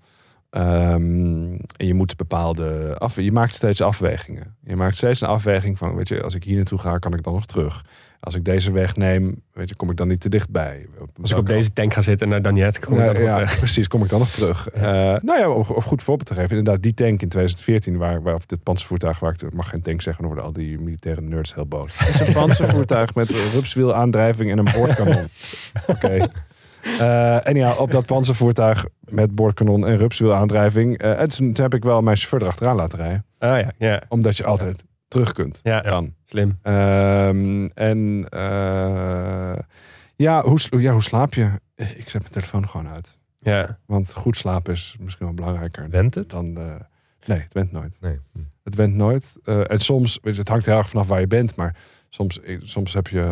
Ehm, en je moet bepaalde af, je maakt steeds afwegingen. Je maakt steeds een afweging van, weet je, als ik hier naartoe ga, kan ik dan nog terug. Als ik deze weg neem, weet je, kom ik dan niet te dichtbij.
Als ik op deze tank ga zitten naar Donetsk, kom ik
Nou,
dan nog
ja,
terug.
precies, kom ik dan nog terug. Eh, nou ja, om, om goed voorbeeld te geven. Inderdaad, die tank in 2014, waar, waar of dit panzervoertuig, waar ik mag geen tank zeggen, dan worden al die militaire nerds heel boos. Het is een panzervoertuig met rupswielaandrijving en een boordkanon. Oké. Eh, en ja, op dat panzervoertuig met boordkanon en rupswielaandrijving, eh, en toen heb ik wel mijn chauffeur erachteraan laten rijden.
Ah ja, ja,
Omdat je altijd terug kunt.
ja,
Dan.
slim.
Ehm, en eh, ja, hoe, ja, hoe slaap je? Ik zet mijn telefoon gewoon uit.
Ja,
Want goed slapen is misschien wel belangrijker
Went het?
dan. Nee, het went nooit.
Nee.
Het went nooit. Eh, en soms, het hangt heel erg vanaf waar je bent, maar soms, eh, soms heb je,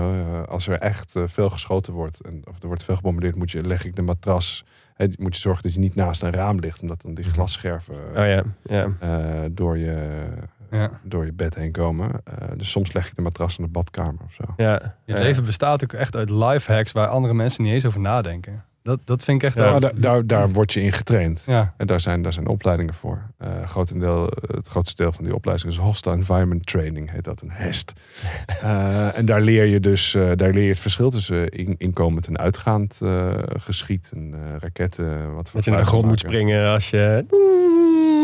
als er echt veel geschoten wordt en of er wordt veel gebombardeerd, moet je, leg ik de matras, hè, moet je zorgen dat je niet naast een raam ligt, omdat dan die glasscherven
oh ja, ja.
door, je,
Ja.
door je bed heen komen. Eh, dus soms leg ik de matras in de badkamer of zo.
ja.
Je
Ja.
leven bestaat ook echt uit life hacks waar andere mensen niet eens over nadenken. Dat, dat vind ik echt...
Ja, daar, daar, daar word je in getraind.
ja.
En daar zijn, daar zijn opleidingen voor. Eh, grotendeel, het grootste deel van die opleiding is Hostile Environment Training, heet dat een HEST. Eh, en daar leer je dus eh, daar leer je het verschil tussen in, inkomend en uitgaand eh, geschiet en raketten. Wat voor
Dat je naar de grond moet springen als je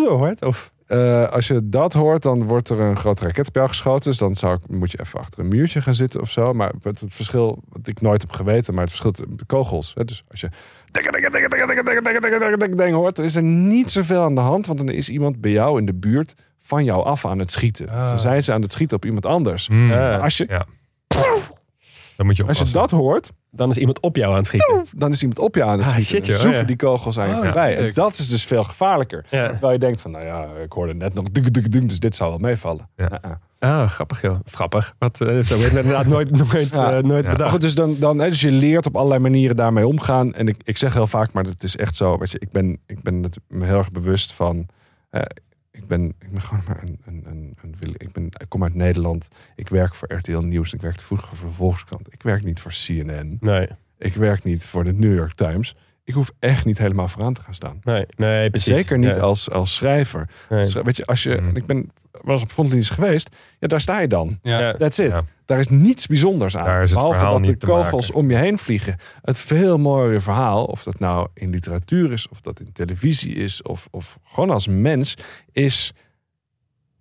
zo hoort. Of
eh, als je dat hoort, dan wordt er een groot raketspel geschoten. Dus dan zou moet je even achter een muurtje gaan zitten of zo. Maar het, het verschil, wat ik nooit heb geweten, maar het verschil tussen kogels. Hè? Dus als je ding hoort, er is er niet zoveel aan de hand. Want dan is iemand bij jou in de buurt van jou af aan het schieten. Uh. Zijn ze aan het schieten op iemand anders.
Hmm.
Eh, als je...
Dan moet je.
Als je dat hoort,
dan is iemand op jou aan het schieten.
dan is iemand op je aan het
Ah,
schieten.
shit,
Dan
joh.
zoeven
Ja.
die kogels aan je
Oh,
voorbij.
ja.
En dat is dus veel gevaarlijker.
Ja.
Terwijl je denkt van, nou ja, ik hoorde net nog duk, duk, duk, dus dit zou wel meevallen.
Ja.
Ah, grappig joh. Grappig. Wat, eh, zo werd inderdaad nooit, nooit, eh, nooit bedacht.
goed, dus, dan, dan, dus je leert op allerlei manieren daarmee omgaan. En ik, ik zeg heel vaak, maar het is echt zo. Weet je, ik ben, ik ben het me heel erg bewust van. Ik ben, ik ben gewoon maar een, een, een, een wil- ik, ben, ik kom uit Nederland. Ik werk voor RTL Nieuws. Ik werkte vroeger voor de Volkskrant. Ik werk niet voor CNN.
Nee,
Ik werk niet voor de New York Times. Ik hoef echt niet helemaal vooraan te gaan staan.
nee, nee precies.
Zeker niet als, als schrijver.
Nee.
Weet je, als je,
Mm.
ik ben wel eens op frontlinies geweest. Ja, daar sta je dan.
Ja.
Ja.
That's it.
Ja.
Daar is niets bijzonders aan.
Daar
behalve dat de kogels om je heen vliegen. Het veel mooiere verhaal, of dat nou in literatuur is, of dat in televisie is, of, of gewoon als mens, is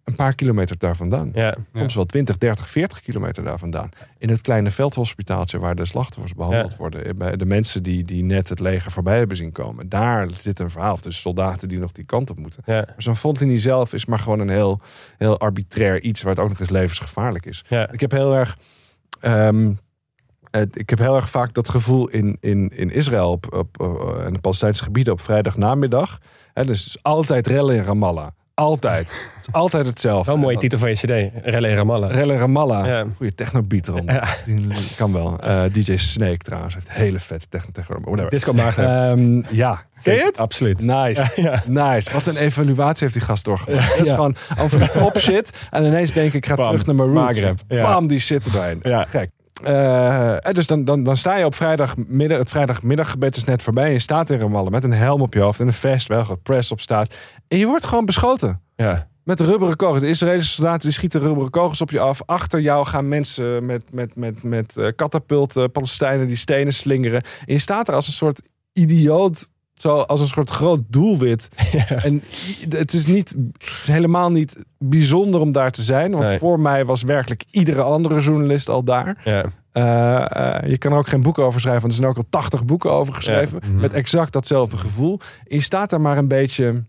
een paar kilometer daar vandaan.
Ja,
Soms wel 20, 30, 40 kilometer daar vandaan. In het kleine veldhospitaaltje waar de slachtoffers behandeld
Ja.
worden. eh, Bij de mensen die, die net het leger voorbij hebben zien komen. Daar zit een verhaal. Of dus soldaten die nog die kant op moeten.
ja,
Maar zo'n frontlinie zelf is maar gewoon een heel, heel arbitrair iets waar het ook nog eens levensgevaarlijk is.
ja.
Ik heb heel erg. ehm, het- ik heb heel erg vaak dat gevoel in, in, in Israël op, op, eh, en de Palestijnse gebieden op vrijdag namiddag. Hè, dus het is altijd rellen in Ramallah. Altijd. Het is altijd hetzelfde.
Wel een mooie titel van je cd. Rellen in Ramallah.
Rellen in Ramallah.
Ja.
Goeie technobeat erom.
Ja.
Kan wel. Eh, DJ Snake trouwens heeft hele vette techno.
Disco Magna.
Ehm, ja. Ken je het?
Absoluut.
Nice.
Ja.
Nice. Wat een evaluatie heeft die gast doorgemaakt. Is gewoon over die pop shit. En ineens denk ik, ik ga
Bam.
terug naar mijn roots. Bam, die er doorheen.
Ja.
Gek. En dus dan, dan, dan sta je op vrijdagmiddag, het vrijdagmiddaggebed is net voorbij. En je staat in Ramallah met een helm op je hoofd en een vest waar wat press op staat. En je wordt gewoon beschoten.
Ja.
Met rubberen kogels. De Israëlische soldaten die schieten rubberen kogels op je af. Achter jou gaan mensen met, met, met, met eh, katapulten, Palestijnen die stenen slingeren. En je staat er als een soort idioot. Zo als een soort groot doelwit. En het is, niet, het is helemaal niet bijzonder om daar te zijn. Want
Nee.
voor mij was werkelijk iedere andere journalist al daar.
Ja.
Eh, eh, je kan er ook geen boeken over schrijven. Want er zijn ook al 80 boeken over geschreven.
Ja. Mhm.
Met exact datzelfde gevoel. En je staat daar maar een beetje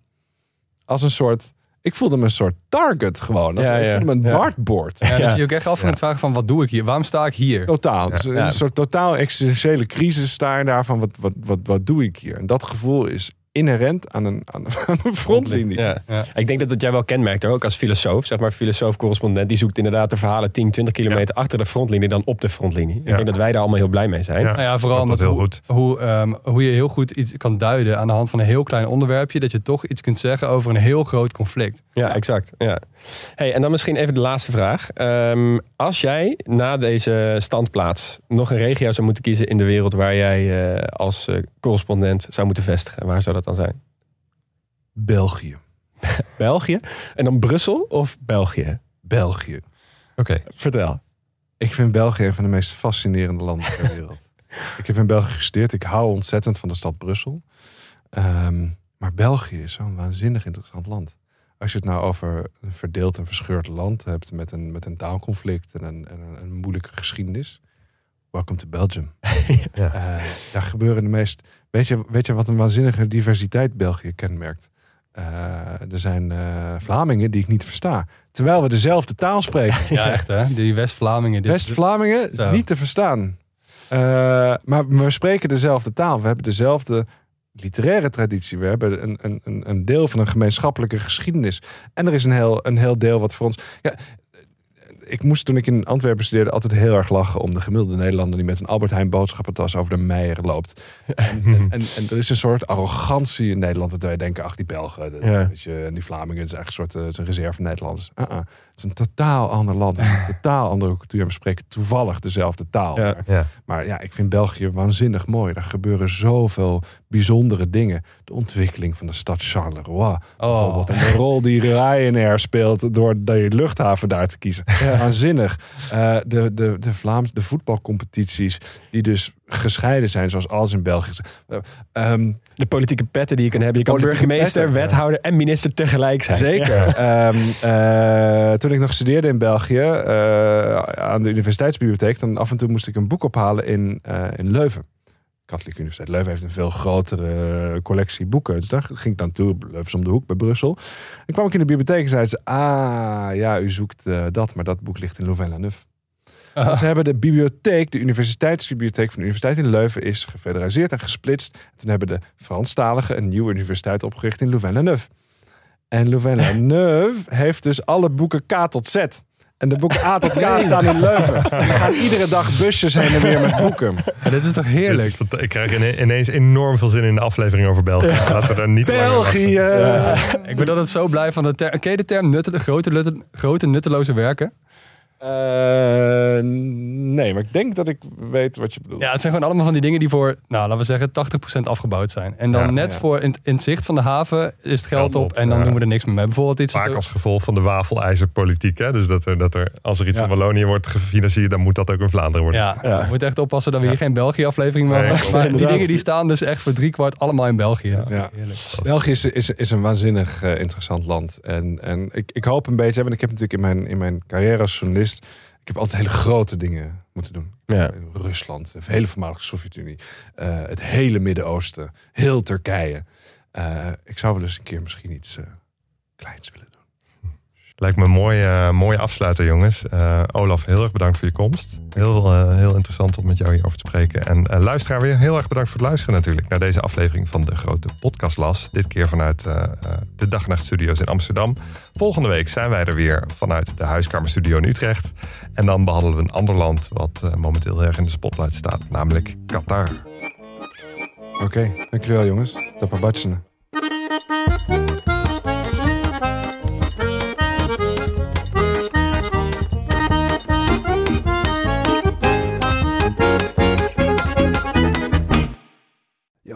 als een soort... Ik voelde me een soort target gewoon. Als,
Ja,
ik
ja.
voelde me een
Ja.
dartboard.
Ja, dus je ook echt af het vragen van wat doe ik hier? Waarom sta ik hier?
Totaal. Dus
Ja.
Een soort totaal existentiële crisis sta je daar van wat, wat, wat, wat doe ik hier? En dat gevoel is inherent aan een, aan, aan een frontlinie.
Ja.
Ja.
Ik denk dat het jij wel kenmerkt, hoor. ook als filosoof. Zeg maar, filosoof-correspondent. Die zoekt inderdaad de verhalen 10, 20 kilometer achter de frontlinie dan op de frontlinie. Ik
Ja.
denk dat wij daar allemaal heel blij mee zijn.
Ja.
Nou ja, vooral omdat
dat heel
hoe,
goed.
Hoe, ehm, hoe je heel goed iets kan duiden aan de hand van een heel klein onderwerpje. Dat je toch iets kunt zeggen over een heel groot conflict.
Ja, exact. Ja. Hey, en dan misschien even de laatste vraag. Ehm, als jij na deze standplaats nog een regio zou moeten kiezen in de wereld waar jij eh, als eh, correspondent zou moeten vestigen, waar zou dat dan zijn?
België.
België? En dan Brussel of België?
België.
Oké.
Vertel.
Ik vind België een van de meest fascinerende landen ter wereld. ik heb in België gestudeerd. Ik hou ontzettend van de stad Brussel. Ehm, maar België is zo'n waanzinnig interessant land. Als je het nou over een verdeeld en verscheurd land hebt met een, met een taalconflict en een, en een, een moeilijke geschiedenis. Welcome to Belgium.
Ja.
Eh, daar gebeuren de meest. Weet je, weet je wat een waanzinnige diversiteit België kenmerkt? Eh, er zijn eh, Vlamingen die ik niet versta. Terwijl we dezelfde taal spreken.
Ja, echt hè? Die West-Vlamingen. dit-
West-Vlamingen
Zo.
niet te verstaan. Eh, maar we spreken dezelfde taal. We hebben dezelfde literaire traditie. We hebben een, een, een- een deel van een gemeenschappelijke geschiedenis. En er is een heel, een heel deel wat voor ons. Ja, ik moest toen ik in Antwerpen studeerde altijd heel erg lachen om de gemiddelde Nederlander die met een Albert Heijn boodschappentas over de Meijer loopt. En, en, en, en er is een soort arrogantie in Nederland dat wij denken, ach die Belgen, de,
Ja.
weet je, en die Vlamingen, het is eigenlijk een soort uh, is een reserve Nederlanders. Uh -uh. Het is een totaal ander land, een totaal andere cultuur. We spreken toevallig dezelfde taal.
Ja.
Maar,
Ja.
maar ja, ik vind België waanzinnig mooi. Er gebeuren zoveel bijzondere dingen. De ontwikkeling van de stad Charleroi. Bijvoorbeeld. En de rol die Ryanair speelt door de luchthaven daar te kiezen. Waanzinnig. Uh, de, de, de Vlaams, de voetbalcompetities die dus gescheiden zijn, zoals alles in België. Uh, um,
de politieke petten die je kan hebben. Je kan burgemeester, petten, wethouder en minister tegelijk zijn.
Zeker. Ja. Um, uh, toen ik nog studeerde in België aan de universiteitsbibliotheek, dan af en toe moest ik een boek ophalen in, in Leuven. Katholieke Universiteit Leuven heeft een veel grotere collectie boeken. Dus daar ging ik dan toe, Leuven om de hoek bij Brussel. En kwam ik in de bibliotheek en zei ze: Ah, ja, u zoekt uh, dat, maar dat boek ligt in Louvain-la-Neuve. Uh-huh. Ze hebben de bibliotheek, de universiteitsbibliotheek van de Universiteit in Leuven, is gefederaliseerd en gesplitst. En toen hebben de Franstaligen een nieuwe universiteit opgericht in Louvain-la-Neuve. En Louvain-la-Neuve heeft dus alle boeken K tot Z. En de boeken A tot K staan in Leuven. En er gaan iedere dag busjes heen en weer met boeken.
Ja, dit is toch heerlijk?
is ik krijg ine- ineens enorm veel zin in de aflevering over België. Laten we daar niet langer over
België!
Ik ben altijd zo blij van de term. Ken je de term nutte, grote, nutte- grote nutteloze werken?
Eh, nee, maar ik denk dat ik weet wat je bedoelt.
Ja, het zijn gewoon allemaal van die dingen die voor, nou, laten we zeggen, 80% afgebouwd zijn. En dan
Ja,
net
ja.
voor in, in het zicht van de haven is het geld
Geld
op
op,
en dan
ja.
doen we er niks meer mee. Bijvoorbeeld iets
Vaak
als-
als gevolg van de wafelijzerpolitiek. Hè? Dus dat er, dat er, als er iets
Ja.
in Wallonië wordt gefinancierd, dan moet dat ook in Vlaanderen worden.
Ja,
Ja.
we moeten echt oppassen dat we hier geen België-aflevering maken. maar die dingen die staan dus echt voor driekwart allemaal in België.
België is, is, is een waanzinnig eh, interessant land. En, en ik, ik hoop een beetje, want ik heb natuurlijk in mijn, in mijn carrière als journalist, ik heb altijd hele grote dingen moeten doen.
Ja.
Rusland, de hele voormalige Sovjet-Unie, eh, het hele Midden-Oosten, heel Turkije. Eh, ik zou wel eens een keer misschien iets eh, kleins willen doen.
Lijkt me een mooie, eh, mooie jongens. Eh, Olaf, heel erg bedankt voor je komst. Heel, eh, heel interessant om met jou hierover te spreken. En luisteraar weer heel erg bedankt voor het luisteren natuurlijk... naar deze aflevering van de Grote Podcastlas. Dit keer vanuit de Dag Nacht Studio's in Amsterdam. Volgende week zijn wij er weer vanuit de Huiskamerstudio in Utrecht. En dan behandelen we een ander land... wat momenteel erg in de spotlight staat, namelijk Qatar.
Oké, dank jullie wel jongens. Tot pabatjene.